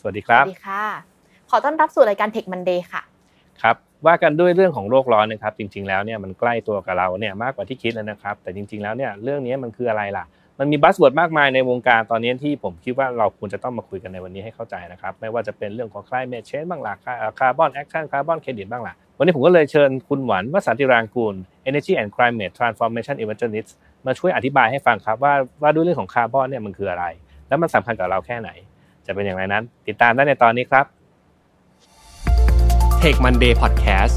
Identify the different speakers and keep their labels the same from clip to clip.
Speaker 1: สวัสดีครับ
Speaker 2: สวัสดีค่ะ ขอต้อนรับสู่รายการ Tech Monday ค่ะ
Speaker 1: ครับ ว่ากันด้วยเรื่องของโลกร้อนนะครับ จริง ๆ แล้วเนี่ยมันใกล้ตัวกับเราเนี่ยมากกว่าที่คิดแล้วนะครับ แต่จริง ๆ แล้วเนี่ยเรื่องนี้มันคืออะไรล่ะ มันมี buzzword มากมายในวงการตอนนี้ที่ผมคิดว่าเราควรจะต้องมาคุยกันในวันนี้ให้เข้าใจนะครับ ไม่ว่าจะเป็นเรื่องของ climate change บ้างล่ะ carbon action คาร์บอนเครดิตบ้างล่ะ วันนี้ผมก็เลยเชิญคุณหวันวสันต์ ติรางกูร Energy and Climate Transformation Evangelist มาช่วยอธิบายให้ฟังครับว่าว่าด้วยเรื่องของคาร์บอนเนี่ยมันคืออะไร แล้วมันสำคัญกับเราแค่ไหน จะเป็นอย่างไรนั้น ติดตามได้ในตอนนี้ครับ
Speaker 3: Take Monday Podcast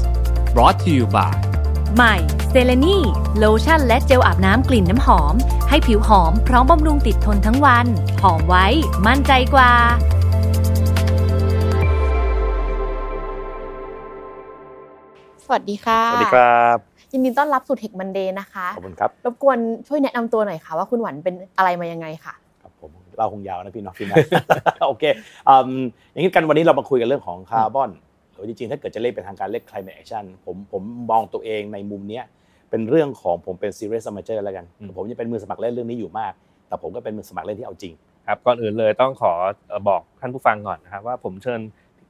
Speaker 3: brought to you by
Speaker 4: ใหม่เซเลนีโลชั่นและเจลอาบน้ำกลิ่นน้ำหอม ให้ผิวหอมพร้อมบำรุงติดทนทั้งวัน หอมไว้ มั่นใจกว่า
Speaker 2: สวัสดีค่ะ
Speaker 5: สวัสดีครับ
Speaker 2: ยินดีต้อนรับสู่ Tech Monday นะคะ
Speaker 5: ขอบคุณครับ
Speaker 2: รบกวนช่วยแนะนำตัวหน่อยค่ะว่าคุณหวันเป็นอะไรมายังไงค่ะ
Speaker 5: ครับผม เราคงยาวนะพี่เน้องพี่นะโอเคอืมอย่างนี้กันวันนี้เรามาคุยกันเรื่องของคาร์บอนหรือจริงๆถ้าเกิดจะเรียกเป็นทางการเรียก climate action ผมผมมองตัวเองในมุมเนี้ยเป็นเรื่องของผมเป็น serious amateur แล้วกัน
Speaker 1: อืม
Speaker 5: ผมจะเป็นมือสมัครเล่นเรื่องนี้อยู่มาก แต่ผมก็เป็นมือสมัครเล่นที่เอาจริง
Speaker 1: ครับก่อนอื่นเลยต้องขอเอ่อบอกท่านผู้ฟังก่อนนะครับว่าผมเชิญ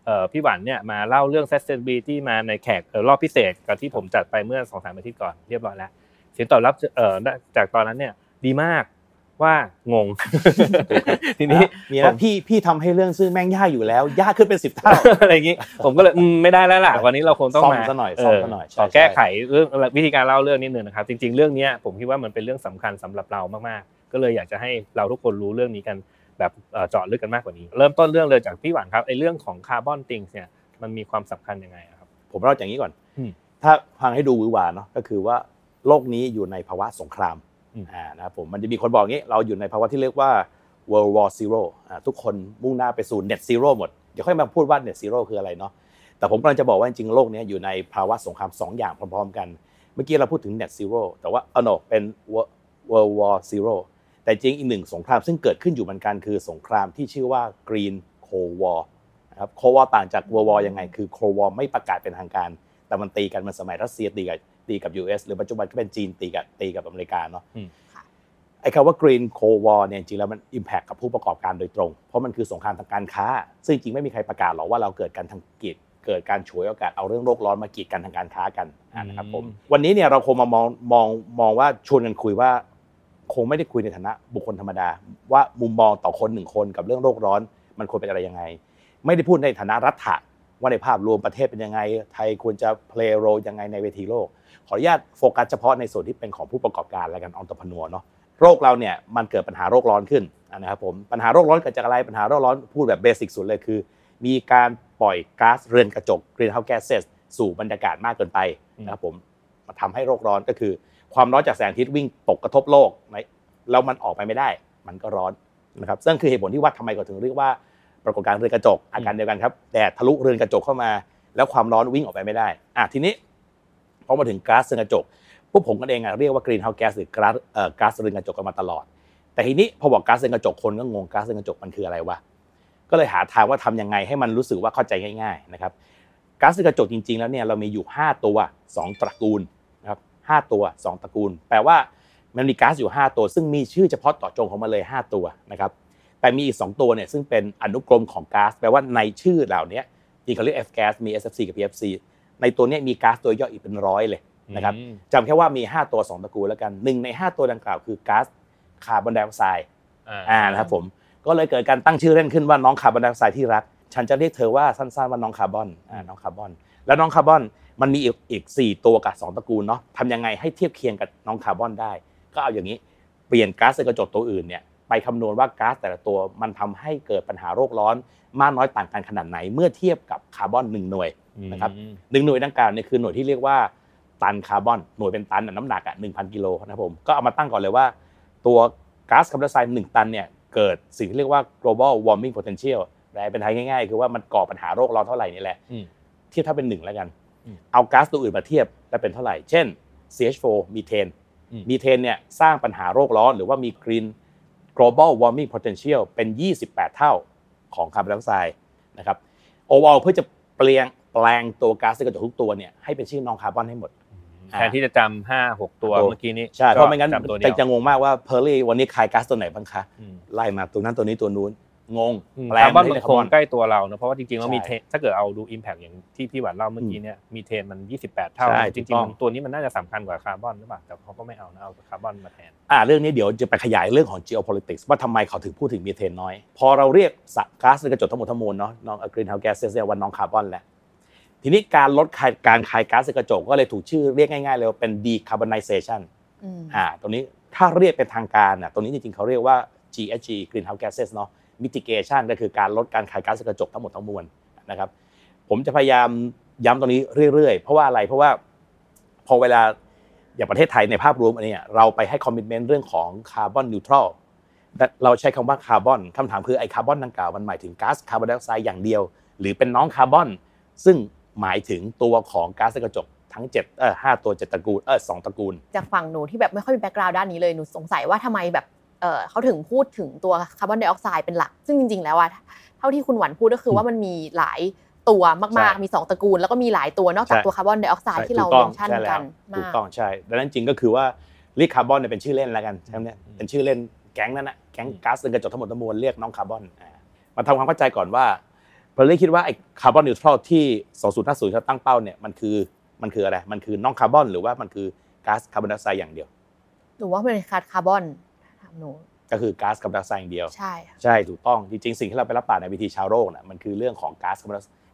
Speaker 1: เอ่อพี่หวันเนี่ยมาเล่าเรื่อง sustainability มาในแขกเอ่อรอบพิเศษกับที่ผมจัดไปเมื่อสองสามอาทิตย์ก่อนเรียบร้อยแล้วเสียงตอบรับเอ่อจากตอนนั้นเนี่ยดีมาก ว่างง ทีนี้
Speaker 5: มี
Speaker 1: ผ
Speaker 5: นะ
Speaker 1: ม
Speaker 5: พี่พี่ทำให้เรื่องซึ่งแม่งยากอยู่แล้ว ยากขึ้นเป็นสิบเท่า
Speaker 1: อะไรอย่างงี้ผมก็เลยอืมไม่ได้แล้วล่ะวันนี้เราคงต้อง
Speaker 5: ซ่อม
Speaker 1: มา
Speaker 5: ซะหน่อย
Speaker 1: เซ่
Speaker 5: อมซะหน่อยใช่
Speaker 1: ขอ
Speaker 5: ใช่
Speaker 1: แก้ไขเรื่องวิธีการเล่าเรื่องนิดนึงนะครับจริง ๆ เรื่องเนี้ยผมคิดว่ามันเป็นเรื่องสำคัญสำหรับเรามากๆ ก็เลยอยากจะให้เราทุกคนรู้เรื่องนี้กันแบบเอ่อเจาะลึกกันมากกว่านี้ เริ่มต้นเรื่องเลยจากพี่หวันครับไอ้เรื่องของคาร์บอนติงเนี่ยมันมีความสำคัญยังไงอะครับ
Speaker 5: ผมเล่าอย่างนี้ก่อน
Speaker 1: อืม
Speaker 5: ถ้าฟังให้ดูหวือหวาเนาะก็คือว่าโลกนี้อยู่ในภาวะสงคราม
Speaker 1: อ่า
Speaker 5: นะครับผมมันจะมีคนบอกอย่างนี้เราอยู่ในภาวะที่เรียกว่า world war zero อ่าทุกคนมุ่งหน้าไปสู่ net zero หมดเดี๋ยวค่อยมาพูดว่า net zero คืออะไรเนาะแต่ผมกำลังจะบอกว่าจริงๆโลกนี้อยู่ในภาวะสงครามสองอย่างพร้อม ๆ กัน เมื่อกี้เราพูดถึง net zero แต่ว่าเออโนเป็น world war zero แต่จริงอีกหนึ่งสงครามซึ่งเกิดขึ้นอยู่เหมือนกันคือสงครามที่ชื่อว่า green cold war นะครับ cold war ต่างจาก world war ยังไง คือ cold war ไม่ประกาศเป็นทางการ แต่มันตีกันมันสมัยรัสเซียตีกับ ตีกับ US หรือปัจจุบันก็เป็นจีนตีกับตีกับอเมริกาเนาะ
Speaker 1: อืม
Speaker 2: ค่ะ
Speaker 5: ไอ้คำว่า green cold war เนี่ยจริงๆแล้วมัน impact กับผู้ประกอบการโดยตรง เพราะมันคือสงครามทางการค้า ซึ่งจริงไม่มีใครประกาศหรอกว่าเราเกิดการทางกีดเกิดการฉวยโอกาสเอาเรื่องโลกร้อนมากีดกันทางการค้ากันอะนะครับผม
Speaker 1: อืม
Speaker 5: วันนี้เนี่ยเราคงมามองมองมองว่าชวนกันคุยว่า คงไม่ได้คุยในฐานะบุคคลธรรมดา ว่ามุมมองต่อคนหนึ่งคนกับเรื่องโลกร้อน มันควรเป็นอะไรยังไง ไม่ได้พูดในฐานะรัฐะว่าในภาพรวมประเทศเป็นยังไง ไทยควรจะ play role ยังไงในเวทีโลก ขออนุญาตโฟกัสเฉพาะในส่วนที่เป็นของผู้ประกอบการและกันองค์ประกอบเนาะโรคเราเนี่ยมันเกิดปัญหาโรคร้อนขึ้นนะครับผมปัญหาโรคร้อนเกิดจากอะไรปัญหาโรคร้อนพูดแบบเบสิกสุดเลยคือ มีการปล่อยก๊าซเรือนกระจก greenhouse gases สู่บรรยากาศมากเกินไปนะครับผมมาทำให้โรคร้อนก็คือ ความร้อนจากแสงอาทิตย์วิ่งตกกระทบโลกในแล้วมันออกไปไม่ได้ มันก็ร้อนนะครับซึ่งคือเหตุผลที่ว่าทำไมก็ถึงเรียกว่าปรากฏการณ์เรือนกระจกอาการเดียวกันครับแดดทะลุเรือนกระจกเข้ามา แล้วความร้อนวิ่งออกไปไม่ได้อะทีนี้ พอมาถึงก๊าซเรือนกระจกพวกผมกันเองอะเรียกว่า green house gas หรือก๊าซเอ่อก๊าซเรือนกระจกกันมาตลอด แต่ทีนี้พอบอกก๊าซเรือนกระจกคนก็งงก๊าซเรือนกระจกมันคืออะไรวะก็เลยหาทางว่าทำยังไงให้มันรู้สึกว่าเข้าใจง่าย ๆ นะครับก๊าซเรือนกระจกจริง ๆ แล้วเนี่ยเรามีอยู่ 5 ตัว 2 ตระกูลนะครับห้าตัว 2 ตระกูล แปลว่ามันมีก๊าซอยู่ 5 ตัว ซึ่งมีชื่อเฉพาะต่อจงของมันเลย 5 ตัวนะครับแต่มีอีก 2 ตัวเนี่ยซึ่งเป็นอนุกรมของก๊าซแปลว่าในชื่อเหล่านี้ที่เขาเรียก F gas มี SFC กับ PFC ในตัวเนี้ยมีก๊าซตัวย่อยอีกเป็นร้อยเลยนะครับ
Speaker 1: อืม
Speaker 5: จำแค่ว่ามี 5 ตัว 2ตระกูลแล้วกันหนึ่งใน 5 ตัวดังกล่าวคือก๊าซคาร์บอนไดออกไซด์อ่านะครับผมก็เลยเกิดการตั้งชื่อเล่นขึ้นว่าน้องคาร์บอนไดออกไซด์ที่รัก ฉันจะเรียกเธอว่าสั้นๆว่าน้องคาร์บอนอ่าน้องคาร์บอน แล้วน้องคาร์บอนมันมีอีกอีกสี่ตัวกับสองตระกูลเนาะทำยังไงให้เทียบเคียงกับน้องคาร์บอนได้ ก็เอาอย่างนี้เปลี่ยนก๊าซเรือนกระจกตัวอื่นเนี่ยไปคำนวณว่าก๊าซแต่ละตัวมันทำให้เกิดปัญหาโลกร้อน มากน้อยต่างกันขนาดไหน เมื่อเทียบกับคาร์บอนหนึ่งหน่วย นะครับหนึ่งหน่วยดังกล่าวเนี่ยคือหน่วยที่เรียกว่าตันคาร์บอนหน่วยเป็นตันอะน้ำหนักอะหนึ่งพันกิโลนะครับผมก็เอามาตั้งก่อนเลยว่า ตัวก๊าซคาร์บอนไดออกไซด์หนึ่งตันเนี่ยเกิดสิ่งที่เรียกว่า global warming potential แปลเป็นไทยง่ายๆ คือว่ามันก่อปัญหาโลกร้อนเท่าไหร่นี่แหละ
Speaker 1: อืม
Speaker 5: เทียบเท่าเป็นหนึ่งแล้วกัน
Speaker 1: อืม
Speaker 5: เอาก๊าซตัวอื่นมาเทียบแล้วเป็นเท่าไหร่ เช่น CH4 มีเทน
Speaker 1: อืม
Speaker 5: มีเทนเนี่ยสร้างปัญหาโลกร้อนหรือว่ามี green global warming potential เป็น 28 เท่าของคาร์บอนไดออกไซด์นะครับ overall เพื่อจะเปลี่ยน แปลงตัวก๊าซเรือนกระจกทุกตัวเนี่ยให้เป็นชื่อน้องคาร์บอนให้หมด
Speaker 1: แทนที่จะจำห้าหกตัว
Speaker 5: ตัว
Speaker 1: เมื่อกี้นี้
Speaker 5: ใช่เพราะไม่งั้น
Speaker 1: จำตัวเดี
Speaker 5: จะ
Speaker 1: ยว
Speaker 5: จะงงมากว่าเพอร์ลี่วันนี้ขายก๊าซตัวไหนบ้างคะ
Speaker 1: อืม
Speaker 5: ไล่มาตัวนั้นตัวนี้ตัวนู้นงง
Speaker 1: อืม
Speaker 5: แปล
Speaker 1: คาร์บอน
Speaker 5: ให้
Speaker 1: มัน
Speaker 5: เน
Speaker 1: คงใกล้ตัวเราเนอะเพราะว่าจริงๆแล้ว
Speaker 5: ใช่
Speaker 1: มีเทนถ้าเกิดเอาดู Impact อย่างที่พี่หวานเล่าเมื่อกี้เนี่ยมีเทนมัน 28 เท่า
Speaker 5: ใช่
Speaker 1: จ
Speaker 5: ถู
Speaker 1: ริ
Speaker 5: ก
Speaker 1: ง
Speaker 5: ต้อง
Speaker 1: ๆมันตัวนี้มันน่าจะสำคัญกว่าคาร์บอนหรือเปล่าแต่เขาก็ไม่เอานะเอาคาร์บอนมาแทน
Speaker 5: อ่าเรื่องนี้เดี๋ยวจะไปขยายเรื่องของ geopolitics ว่าทำไมเขาถึงพูดถึงมีเทนน้อย พอเราเรียกสะก๊าซเรือนกระจกทั้งหมดทั้งมวลเนาะน้องกรีนเฮาส์แก๊สเนี่ยวันน้องคาร์บอนแหละ ทีนี้การลดการคายก๊าซเรือนกระจกก็เลยถูกชื่อเรียกง่ายๆเลยว่าเป็น decarbonization
Speaker 2: อืม
Speaker 5: อ่าตรงนี้ถ้าเรียกเป็นทางการอะตรงนี้จริงๆเขาเรียกว่า GHG greenhouse gases เนาะ mitigation ก็คือการลดการคายก๊าซเรือนกระจกทั้งหมดทั้งมวลนะครับ ผมจะพยายามย้ำตรงนี้เรื่อยๆ เพราะว่าอะไรเพราะว่าพอเวลาอย่างประเทศไทยในภาพรวมอันเนี้ยเราไปให้ commitment เรื่องของ carbon neutral เราใช้คำว่าคาร์บอนคำถามคือไอ้คาร์บอนดังกล่าวมันหมายถึงก๊าซคาร์บอนไดออกไซด์อย่างเดียว หรือเป็นน้องคาร์บอนซึ่ง หมายถึงตัวของก๊าซเรือนกระจกทั้งเจ็ดเออห้าตัวเจ็ดตระกูลเออสองตระกูล
Speaker 2: จากฝั่งหนูที่แบบไม่ค่อยมี background ด้านนี้เลยหนูสงสัยว่าทำไมแบบเออเขาถึงพูดถึงตัวคาร์บอนไดออกไซด์เป็นหลัก ซึ่งจริง ๆ แล้วอะเท่าที่คุณหวันพูดก็คือว่ามันมีหลายตัวมาก
Speaker 5: ใช่
Speaker 2: ๆมี 2 ตระกูล แล้วก็มีหลายตัวนอกจาก
Speaker 5: ใช่
Speaker 2: ตัวคาร์บอนไดออกไซด์ที่เรา
Speaker 5: ถูกต้
Speaker 2: เม
Speaker 5: อง
Speaker 2: นชั่น
Speaker 5: ใช่แล้
Speaker 2: กั
Speaker 5: วนถู
Speaker 2: มาก
Speaker 5: ต้องใช่ดังนั้นจริงก็คือว่าเรียกคาร์บอนเนี่ยเป็นชื่อเล่นแล้วกันใช่ไหมเนี่ยเป็นชื่อเล่นแก๊งนั้นนะแก๊งก๊าซเรือนกระจกทั้งหมดทั้งมวลเรียกน้องคาร์บอนอ่ามาทำความเข้าใจก่อนว่า เราเลยคิดว่าไอ้คาร์บอนนิวทรัลที่2050ที่เราตั้งเป้าเนี่ยมันคือมันคืออะไร มันคือน้องคาร์บอนหรือว่ามันคือก๊าซคาร์บอนไดออกไซด์อย่างเดียว
Speaker 2: หนูว่ามันเป็นคาร์คาร์บอนถามหนู
Speaker 5: ก็คือก๊าซคาร์บอนไดออกไซด์อย่างเดียว
Speaker 2: ใช่ค่ะ
Speaker 5: ใช่ถูกต้องจริงๆสิ่งที่เราไปรับปากในวิธีชาวโลกน่ะมันคือเรื่องของก๊าซ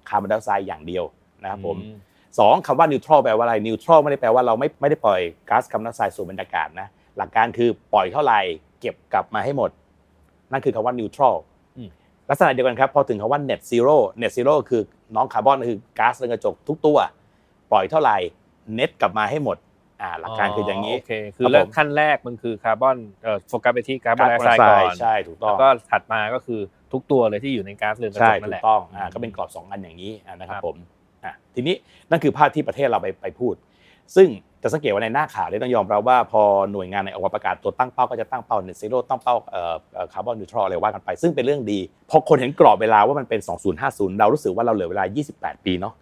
Speaker 5: คาร์บอนไดออกไซด์อย่างเดียวนะครับผมสองคำว่า neutral แปลว่าอะไร neutral ไม่ได้แปลว่าเราไม่ไม่ได้ปล่อยก๊าซคาร์บอนไดออกไซด์สู่บรรยากาศนะหลักการคือปล่อยเท่าไหร่เก็บกลับมาให้หมด นั่นคือคำว่า neutral
Speaker 1: อืม
Speaker 5: ลักษณะเดียวกันครับพอถึงคำว่า net zero net zero คือน้องคาร์บอนคือก๊าซเรือนกระจกทุกตัว ปล่อยเท่าไหร่เน็ตกลับมาให้หมดอ่าหลักการคืออย่างนี้
Speaker 1: โอเคคือ
Speaker 5: ครับผม
Speaker 1: เริ่
Speaker 5: ม
Speaker 1: ขั้นแรกมันคือคาร์บอนเอ่อโฟกัสไปที่คาร์บอนไดออกไซด์ก่อน
Speaker 5: ใช่ถูกต้องแล้
Speaker 1: วก็ถัดมาก็คือทุกตัวเลยที่อยู่ในก๊าซเรือนกระจ
Speaker 5: ใช่
Speaker 1: กนั่น
Speaker 5: ถู
Speaker 1: แห
Speaker 5: ก
Speaker 1: ละ
Speaker 5: ต้องอ่าก็เป็นกรอบสองอันอย่างนี้อ่านะครั
Speaker 1: ครับบ
Speaker 5: ผมอะทีนี้นั่นคือภาพที่ประเทศเราไปไปพูด ซึ่งจะสังเกตว่าในหน้าข่าวเนี่ยต้องยอมรับว่าพอหน่วยงานในออกมาประกาศตัวตั้งเป้าก็จะตั้งเป้าเน็ตซีโร่ตั้งเป้าเอ่อคาร์บอนนิวทรัลอะไรว่ากันไป ซึ่งเป็นเรื่องดีพอคนเห็นกรอบเวลาว่ามันเป็น 2050 เรารู้สึกว่าเราเหลือเวลา 28 ปีเนาะ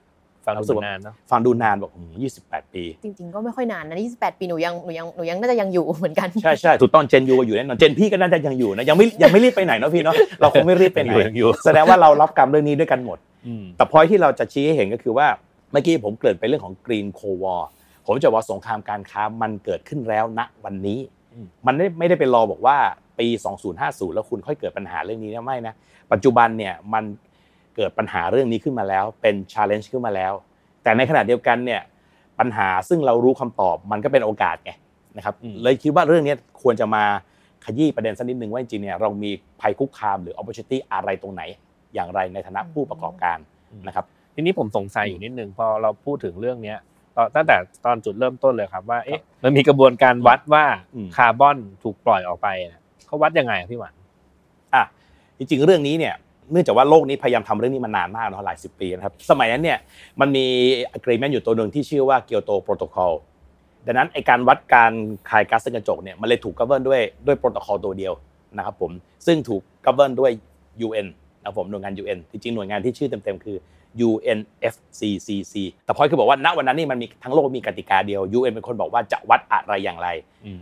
Speaker 1: ฟัง
Speaker 5: รู้
Speaker 1: ดู
Speaker 5: สึกว่า
Speaker 1: นานเนาะ
Speaker 5: ฟังดูนานบอกอืม28ปี
Speaker 2: จริงๆ ก็ไม่ค่อยนานนะ28ปีหนูยังหนูยังหนูยังน่าจะยังอยู่เหมือนกัน
Speaker 5: ใช่ใช่ถูกต้องเจนยูอยู่แน่นอนเจนพี่ก็น่าจะยังอยู่นะยังไม่ยังไม่รีบไปไหนเนาะพี่เนาะเราคงไม่รีบไปไหน
Speaker 1: ยังอยู่
Speaker 5: แสดงว่าเรารับกรรมเรื่องนี้ด้วยกันหมด
Speaker 1: อืม
Speaker 5: แต่พอยที่เราจะชี้ให้เห็นก็คือว่าเมื่อกี้ผมเกริ่นไปเรื่องของ Green Cold War ผมจะว่าสงครามการค้ามันเกิดขึ้นแล้วณวันนี้
Speaker 1: อืม
Speaker 5: มันไม่ไม่ได้ไปรอบอกว่าปี 2050 แล้วคุณค่อยเกิดปัญหาเรื่องนี้นะไม่นะ ปัจจุบันเนี่ยมันเกิดปัญหาเรื่องนี้ขึ้นมาแล้ว เป็น challenge ขึ้นมาแล้ว แต่ในขณะเดียวกันเนี่ยปัญหาซึ่งเรารู้คำตอบมันก็เป็นโอกาสไงนะครับ
Speaker 1: อืม
Speaker 5: เลยคิดว่าเรื่องนี้ควรจะมาขยี้ประเด็นสักนิดนึงว่าจริงๆเนี่ยเรามีภัยคุกคามหรือ opportunity อะไรตรงไหน อย่างไรในฐานะผู้ประกอบการนะครับ
Speaker 1: ทีนี้ผมสงสัยอยู่นิดนึงพอเราพูดถึงเรื่องเนี้ย ตอนตั้งแต่ตอนจุดเริ่มต้นเลยครับว่าเอ๊ะมันมีกระบวนการวัดว่า
Speaker 5: อืม
Speaker 1: คาร์บอนถูกปล่อยออกไปเนี่ยเขาวัดยังไงอะพี่หวาน
Speaker 5: อะจริงๆเรื่องนี้เนี่ยเนื่องจากว่าโลกนี้พยายามทำเรื่องนี้มานานมากเนาะหลายสิบปีนะครับสมัยนั้นเนี่ยมันมี agreement อยู่ตัวหนึ่งที่ชื่อว่า Kyoto Protocol ดังนั้นไอการวัดการคายก๊าซเรือนกระจกเนี่ยมันเลยถูก govern ด้วยด้วยโปรโตคอลตัวเดียวนะครับผมซึ่งถูก govern ด้วย UN นะครับผมหน่วยงาน UN จริงๆหน่วยงานที่ชื่อเต็มๆคือ UNFCCC แต่พอยคือบอกว่าณวันนั้นนี่มันมีทั้งโลกมีกติกาเดียว UN เป็นคนบอกว่าจะวัดอะไรอย่างไร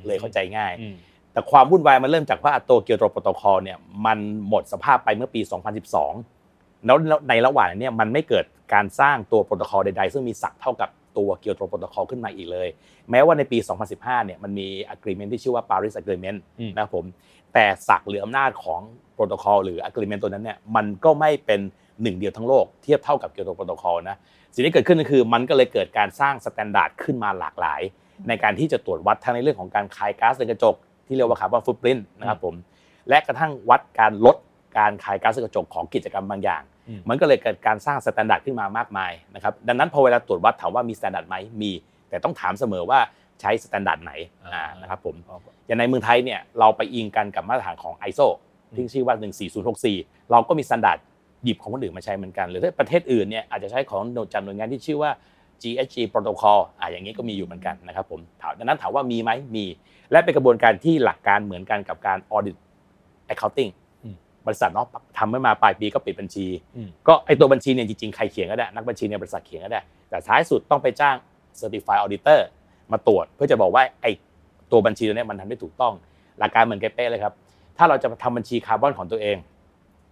Speaker 5: เลยเข้าใจง่าย
Speaker 1: อืม
Speaker 5: แต่ความวุ่นวายมันเริ่มจากว่าตัว Kyoto Protocol เนี่ยมันหมดสภาพไปเมื่อปี 2012 แล้วในระหว่างนี้มันไม่เกิดการสร้างตัวโปรโตคอลใดๆ ซึ่งมีศักดิ์เท่ากับตัว Kyoto Protocol ขึ้นมาอีกเลย แม้ว่าในปี 2015 เนี่ยมันมี agreement ที่ชื่อว่า Paris Agreement
Speaker 1: อืม
Speaker 5: นะครับผมแต่ศักดิ์หรืออำนาจของโปรโตคอลหรือ agreement ตัวนั้นเนี่ยมันก็ไม่เป็น หนึ่งเดียวทั้งโลกเทียบเท่ากับ Kyoto Protocol นะสิ่งที่เกิดขึ้นก็คือมันก็เลยเกิดการสร้าง standard ขึ้นมาหลากหลาย ในการที่จะตรวจวัดทั้งในเรื่องของการคายก๊าซเรือนกระจก ที่เรียกว่า carbon footprint นะครับผมและกระทั่งวัดการลดการคายก๊าซเรือนกระจกของกิจกรรมบางอย่าง
Speaker 1: อืม
Speaker 5: มันก็เลยเกิดการสร้าง standard ขึ้นมามากมายนะครับดังนั้นพอเวลาตรวจวัดถามว่ามี standard ไหมมี แต่ต้องถามเสมอว่าใช้ standard ไหนอ่านะครับผมอย่างในเมืองไทยเนี่ยเราไปอิงกันกับมาตรฐานของ ISO ที่ชื่อว่า 14064 เราก็มี standard หยิบของคนอื่นมาใช้เหมือนกัน หรือถ้าประเทศอื่นเนี่ยอาจจะใช้ของหน่วยจากหน่วยงานที่ชื่อว่า GHG Protocol อ่าอย่างนี้ก็มีอยู่เหมือนกันนะครับผมถามดังนั้นถามว่ามีไหมมี และเป็นกระบวนการที่หลักการเหมือนกันกับการ audit accounting
Speaker 1: อืม
Speaker 5: บริษัทเนาะทำไม่มาปลายปีก็ปิดบัญชี
Speaker 1: อืม
Speaker 5: ก็ไอตัวบัญชีเนี่ยจริงๆ ใครเขียนก็ได้ นักบัญชีในบริษัทเขียนก็ได้ แต่ท้ายสุดต้องไปจ้าง Certified Auditor มาตรวจ เพื่อจะบอกว่าไอตัวบัญชีตัวเนี้มันทำได้ถูกต้อง หลักการเหมือนกันเป๊ะเลยครับ ถ้าเราจะทำบัญชีคาร์บอนของตัวเอง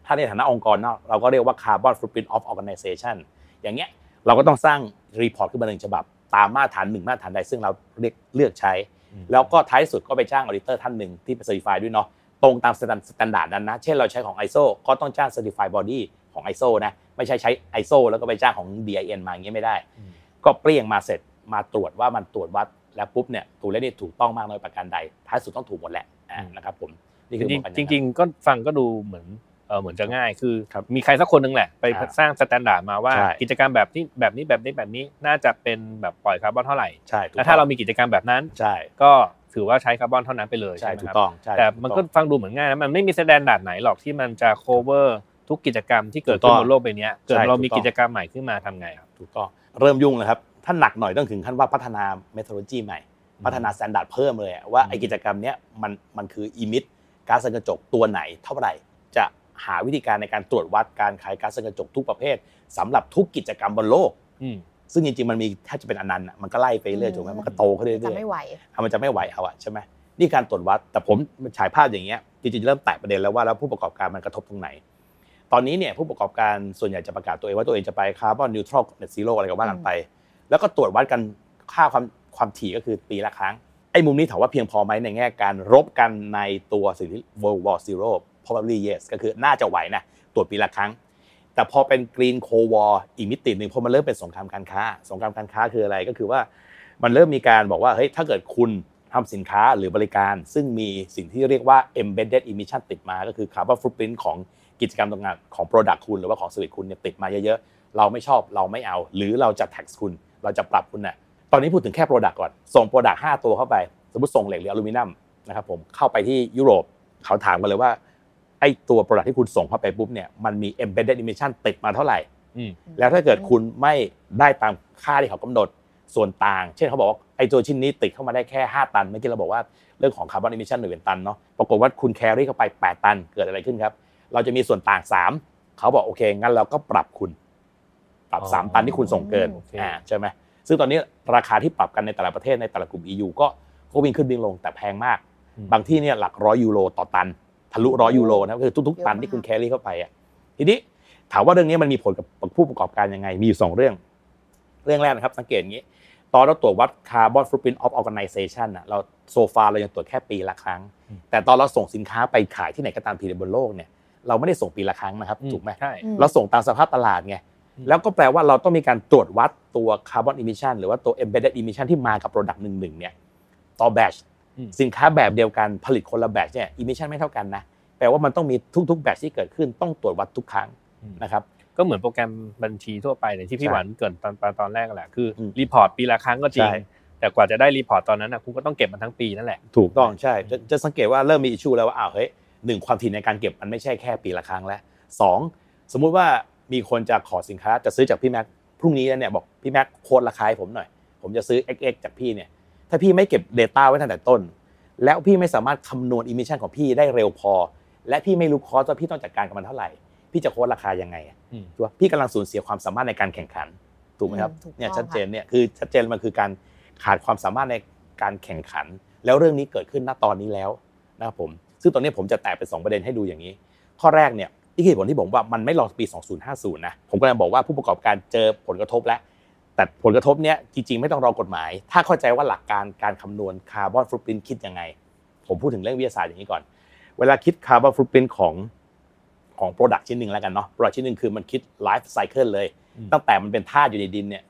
Speaker 5: ถ้าในฐานะองค์กรเนาะเราก็เรียกว่า carbon footprint of organization อย่างเงี้ยเราก็ต้องสร้างreport ขึ้นมาหนึ่งฉบับ ตามมาตรฐานหนึ่งมาตรฐานใดซึ่งเราเลือกเลือกใช้ แล้วก็ท้ายสุดก็ไปจ้าง auditor ท่านหนึ่งที่เป็น certified ด้วยเนาะตรงตาม standard นั้นนะ เช่นเราใช้ของ ISO ก็ต้องจ้าง certified body ของ ISO นะไม่ใช่ใช้ ISO แล้วก็ไปจ้างของ DIN มาอย่างเงี้ยไม่ได้ ก็เปลี่ยงมาเสร็จมาตรวจว่ามันตรวจวัดแล้วปุ๊บเนี่ยตัวเลขนี่ถูกต้องมากน้อยประการใดท้ายสุดต้องถูกหมดแหละอ่านะครับผมนี่คือ
Speaker 1: จริงๆจริงๆก็ฟังก็ดูเหมือน เออเหมือนจะง่ายคือมีใครสักคนหนึ่งแหละ ไปสร้าง standard มาว่ากิจกรรมแบบนี้แบบนี้แบบนี้แบบนี้น่าจะเป็นแบบปล่อยคาร์บอนเท่าไหร่
Speaker 5: ใช่
Speaker 1: แล้วถ้าเรามีกิจกรรมแบบนั้น
Speaker 5: ใช่
Speaker 1: ก็ถือว่าใช้คาร์บอนเท่านั้นไปเลย
Speaker 5: ใช่
Speaker 1: ใช่ไหม
Speaker 5: ถู
Speaker 1: ค
Speaker 5: ก
Speaker 1: รับ
Speaker 5: ต้องครับใช่
Speaker 1: แต่มันก็ฟังดูเหมือนง่ายนะมันไม่มี standard ไหนหรอกที่มันจะ cover ทุกกิจกรรมที่เกิดขึ้นบนโลกใบนี้เกิดเรามีกิจกรรมใหม่ขึ้นมาทำไงครับ
Speaker 5: ถูกต้องเริ่มยุ่งเลยครับถ้าหนักหน่อยต้องถึงขั้นว่าพัฒนาเมท h o โลจีใหม่ พัฒนาสแตนดาร์ดเพิ่มเลยว่าไอกิจกรรมเนี้ยมันมันคือ emitก๊าซเรือนกระจกตัวไหนเท่าไหร่จะ หาวิธีการในการตรวจวัดการคายก๊าซเรือนกระจกทุกประเภทสำหรับทุกกิจกรรมบนโลกซึ่งจริงๆมันมีถ้าจะเป็นอนันต์มันก็ไล่ไปเรื่อยถูกไหมมันก็โตขึ้นเรื่อยๆ
Speaker 2: จะไม่ไหว
Speaker 5: มันจะไม่ไหวเอาอะใช่ไหมนี่การตรวจวัด แต่ผมฉายภาพอย่างเงี้ยจริงๆเริ่มแตะประเด็นแล้วว่าแล้วผู้ประกอบการมันกระทบตรงไหน ตอนนี้เนี่ยผู้ประกอบการส่วนใหญ่จะประกาศตัวเองว่าตัวเองจะไป carbon neutral net zero อะไรก็ว่ากันไป แล้วก็ตรวจวัดกันค่าความความถี่ก็คือปีละครั้งไอ้มุมนี้ถามว่าเพียงพอไหมในแง่การรบกันในตัวสิ่งที่ World War Zero probably yes ก็คือน่าจะไหวนะตรวจปีละครั้ง แต่พอเป็น Green Cold War อีกมิติหนึ่งพอมันเริ่มเป็นสงครามการค้า สงครามการค้าคืออะไรก็คือว่ามันเริ่มมีการบอกว่าเฮ้ยถ้าเกิดคุณทำสินค้าหรือบริการ ซึ่งมีสิ่งที่เรียกว่า embedded emission ติดมา ก็คือ carbon footprint ของกิจกรรมตรงงานของ product คุณหรือว่าของ service คุณเนี่ยติดมาเยอะๆ เราไม่ชอบเราไม่เอา หรือเราจะ tax คุณ เราจะปรับคุณน่ะตอนนี้พูดถึงแค่ product ก่อน ส่ง product 5 ตัวเข้าไป สมมติส่งเหล็กหรืออลูมิเนียมนะครับผมเข้าไปที่ยุโรปเขาถามกันเลยว่า ไอ้ตัว product ที่คุณส่งเข้าไปปุ๊บเนี่ยมันมี embedded emission ติดมาเท่าไหร่แล้วถ้าเกิดคุณไม่ได้ตามค่าที่เขากำหนดส่วนต่าง เช่นเขาบอกว่าไอ้ตัวชิ้นนี้ติดเข้ามาได้แค่ 5 ตันเมื่อกี้เราบอกว่าเรื่องของ carbon emission หน่วยเป็นตันเนาะปรากฏว่าคุณ carry เข้าไป 8 ตันเกิดอะไรขึ้นครับ เราจะมีส่วนต่าง 3 เขาบอกโอเค งั้นเราก็ปรับคุณ ปรับ 3 ตันที่คุณส่งเกินอ่าใช่ไหมซึ่งตอนนี้ราคาที่ปรับกันในแต่ละประเทศในแต่ละกลุ่ม EU ก็ก็วิ่งขึ้นวิ่งลงแต่แพงมาก บางที่เนี่ยหลักร้อยยูโรต่อตัน ทะลุร้อยยูโรนะคือทุกๆตันที่คุณแครี่เข้าไปอะทีนี้ถามว่าเรื่องนี้มันมีผลกับผู้ประกอบการยังไง มีอยู่สองเรื่อง เรื่องแรกนะครับ สังเกตอย่างนี้ ตอนเราตรวจวัด carbon footprint of organization น่ะเราโซฟาเรายังตรวจแค่ปีละครั้ง แต่ตอนเราส่งสินค้าไปขายที่ไหนก็ตามทีในบนโลกเนี่ยเราไม่ได้ส่งปีละครั้งนะครับถูกไหม
Speaker 1: ใช่
Speaker 5: เราส่งตามสภาพตลาดไงแล้วก็แปลว่าเราต้องมีการตรวจวัดตัว carbon emission หรือว่าตัว embedded emission ที่มากับ product หนึ่งหนึ่งเนี่ยต่อ batch สินค้าแบบเดียวกันผลิตคนละแบบเนี่ย emission ไม่เท่ากันนะแปลว่ามันต้องมีทุกๆแบบที่เกิดขึ้นต้องตรวจวัดทุกครั้งนะครับ
Speaker 1: ก็เหมือนโปรแกรมบัญชีทั่วไปเนี่ยที่พี่
Speaker 5: ใช่
Speaker 1: หวานเกริ่นตอนตอนตอนแรกแหละคืออื
Speaker 5: ม
Speaker 1: report ปีละครั้งก็จริง
Speaker 5: ใช่
Speaker 1: แต่กว่าจะได้ report ตอนนั้นนะคุณก็ต้องเก็บมันทั้งปีนั่นแหละ
Speaker 5: ถูกต้องใช่จะจะสังเกตว่าเริ่มมี issue แล้วว่าอ้าวเฮ้ยหนึ่งความถี่ในการเก็บมันไม่ใช่แค่ปีละครั้งแล้วสองสมมุติว่ามีคนจะขอสินค้าจะซื้อจากพี่แม็กพรุ่งนี้แล้วเนี่ยบอกพี่แม็ก quote ราคาให้ผมหน่อย ผมจะซื้อ XX จากพี่เนี่ย ถ้าพี่ไม่เก็บ Data ไว้ตั้งแต่ต้น แล้วพี่ไม่สามารถคำนวณ emission ของพี่ได้เร็วพอ และพี่ไม่รู้ cost ว่าพี่ต้องจัดการกับมันเท่าไหร่ พี่จะ quote ราคายังไงอะ
Speaker 1: อืม
Speaker 5: ถูกปะพี่กำลังสูญเสียความสามารถในการแข่งขันถูกไหมครับ
Speaker 2: อืมถูกต้อง
Speaker 5: เนี่ย
Speaker 2: ค่ะ
Speaker 5: ชัดเจนเนี่ยคือชัดเจนมันคือการขาดความสามารถในการแข่งขัน แล้วเรื่องนี้เกิดขึ้นณตอนนี้แล้วนะครับผมซึ่งตอนนี้ผมจะแตกเป็นสองประเด็นให้ดูอย่างนี้ ข้อแรกเนี่ยที่เหตุผลที่ผมว่ามันไม่รอปี 2050 นะ ผมก็เลยบอกว่าผู้ประกอบการเจอผลกระทบแล้ว แต่ผลกระทบเนี้ยจริงๆ ไม่ต้องรอกฎหมาย ถ้าเข้าใจว่าหลักการการคำนวณ carbon footprint คิดยังไง ผมพูดถึงเรื่องวิทยาศาสตร์อย่างนี้ก่อน เวลาคิด carbon footprint ของของ product ชิ้นหนึ่งแล้วกันเนาะ product ชิ้นหนึ่งคือมันคิด life cycle เลย ตั้งแต่มันเป็นธาตุอยู่ในดินเนี่ย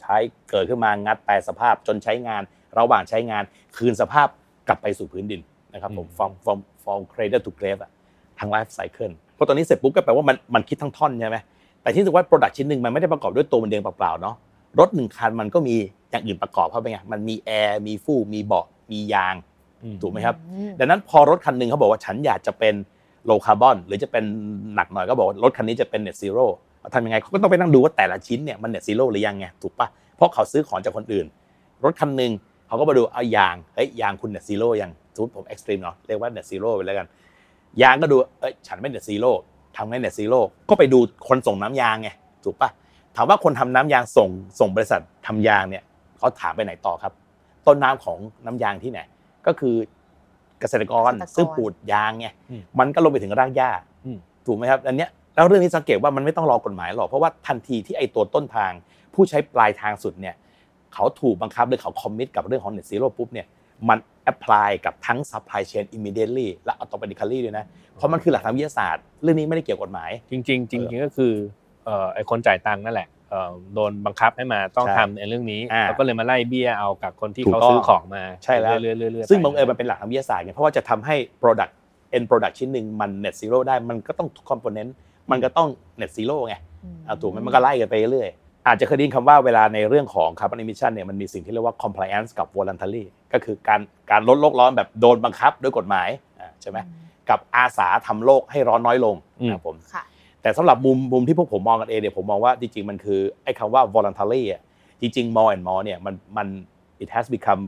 Speaker 5: ใช้เกิดขึ้นมางัดแปลสภาพจนใช้งาน ระหว่างใช้งาน คืนสภาพกลับไปสู่พื้นดินนะครับผม from from from cradle to grave อะทั้ง life cycle พอตอนนี้เสร็จปุ๊บก็แปลว่ามันมันคิดทั้งท่อนใช่ไหมแต่ที่รู้สึกว่า product ชิ้นหนึ่งมันไม่ได้ประกอบด้วยตัวมันเองเปล่าๆเนาะ รถหนึ่งคันมันก็มีอย่างอื่นประกอบเข้าไปไงมันมีแอร์มีฟูกมีเบาะมียางถูกไหมครับ
Speaker 2: อืม
Speaker 5: ดังนั้นพอรถคันหนึ่งเขาบอกว่าฉันอยากจะเป็น low carbon หรือจะเป็นหนักหน่อยก็บอกว่ารถคันนี้จะเป็น net zero ทำยังไงเขาก็ต้องไปนั่งดูว่าแต่ละชิ้นเนี่ยมัน net zero หรือยังไงถูกปะเพราะเขาซื้อของจากคนอื่น รถคันหนึ่งเขาก็มาดูเอายางเฮ้ยยางคุณ net zero ยังสมมติผม extreme เนาะเรียกว่า net zero ไปแล้วกันยางก็ดูเอ้ยฉันไม่ net zero ทำไง net zero ก็ไปดูคนส่งน้ำยางไงถูกปะ ถามว่าคนทำน้ำยางส่งส่งบริษัททำยางเนี่ยเขาถามไปไหนต่อครับ ต้นน้ำของน้ำยางที่ไหน ก็คือเกษตรกร
Speaker 2: เกษตรกร
Speaker 5: ซึ่งปลูกยางไง
Speaker 1: อืม
Speaker 5: มันก็ลงไปถึงรากหญ้า
Speaker 1: อืม
Speaker 5: ถูกไหมครับอันเนี้ยแล้วเรื่องนี้สังเกตว่ามันไม่ต้องรอกฎหมายหรอกเพราะว่าทันทีที่ไอตัวต้นทาง ผู้ใช้ปลายทางสุดเนี่ยเขาถูกบังคับหรือเขาคอมมิตกับเรื่องของ net zero ปุ๊บเนี่ยมันแอพพลายกับทั้ง supply chain immediately และ automatically ด้วยนะเพราะมันคือหลักทางวิทยาศาสตร์ เรื่องนี้ไม่ได้เกี่ยวกับกฎหมาย
Speaker 1: จริง ๆ จริงๆก็คือเอ่อ ไอคนจ่ายตังค์นั่นแหละเอ่อโดนบังคับให้มาต้อง
Speaker 5: ใช่
Speaker 1: ทำในเรื่องนี้
Speaker 5: อ่า
Speaker 1: แล้วก็เลยมาไล่เบี้ยเอากับคนที่
Speaker 5: ถูก
Speaker 1: เขา
Speaker 5: ต้อง
Speaker 1: ซื้อของมา
Speaker 5: ใช่แล้ว
Speaker 1: เรื่อยๆเรื่อยๆ
Speaker 5: ซึ่ง
Speaker 1: ไป
Speaker 5: บังเอิญมันเป็นหลักทางวิทยาศาสตร์ไงเพราะว่าจะทำให้ product end product ชิ้นหนึ่งมัน net zero ได้มันก็ต้องทุก component มันก็ต้อง net zero ไงเอาถูกไหมมันก็ไล่กันไปเรื่อยๆอาจจะเคยได้ยินคำว่าเวลาในเรื่องของ carbon emission เนี่ยมันมีสิ่งที่เรียกว่า compliance กับ voluntary ก็คือการการลดโลกร้อนแบบโดนบังคับด้วยกฎหมายอ่าใช่ไหมกับอาสาทำโลกให้ร้อนน้อยลงนะครับผม
Speaker 2: ค่ะ
Speaker 5: แต่สำหรับมุมมุมที่พวกผมมองกันเองเนี่ยผมมองว่าจริงๆมันคือไอ้คำว่า voluntary อะจริงๆ more and more เนี่ยมันมัน it has become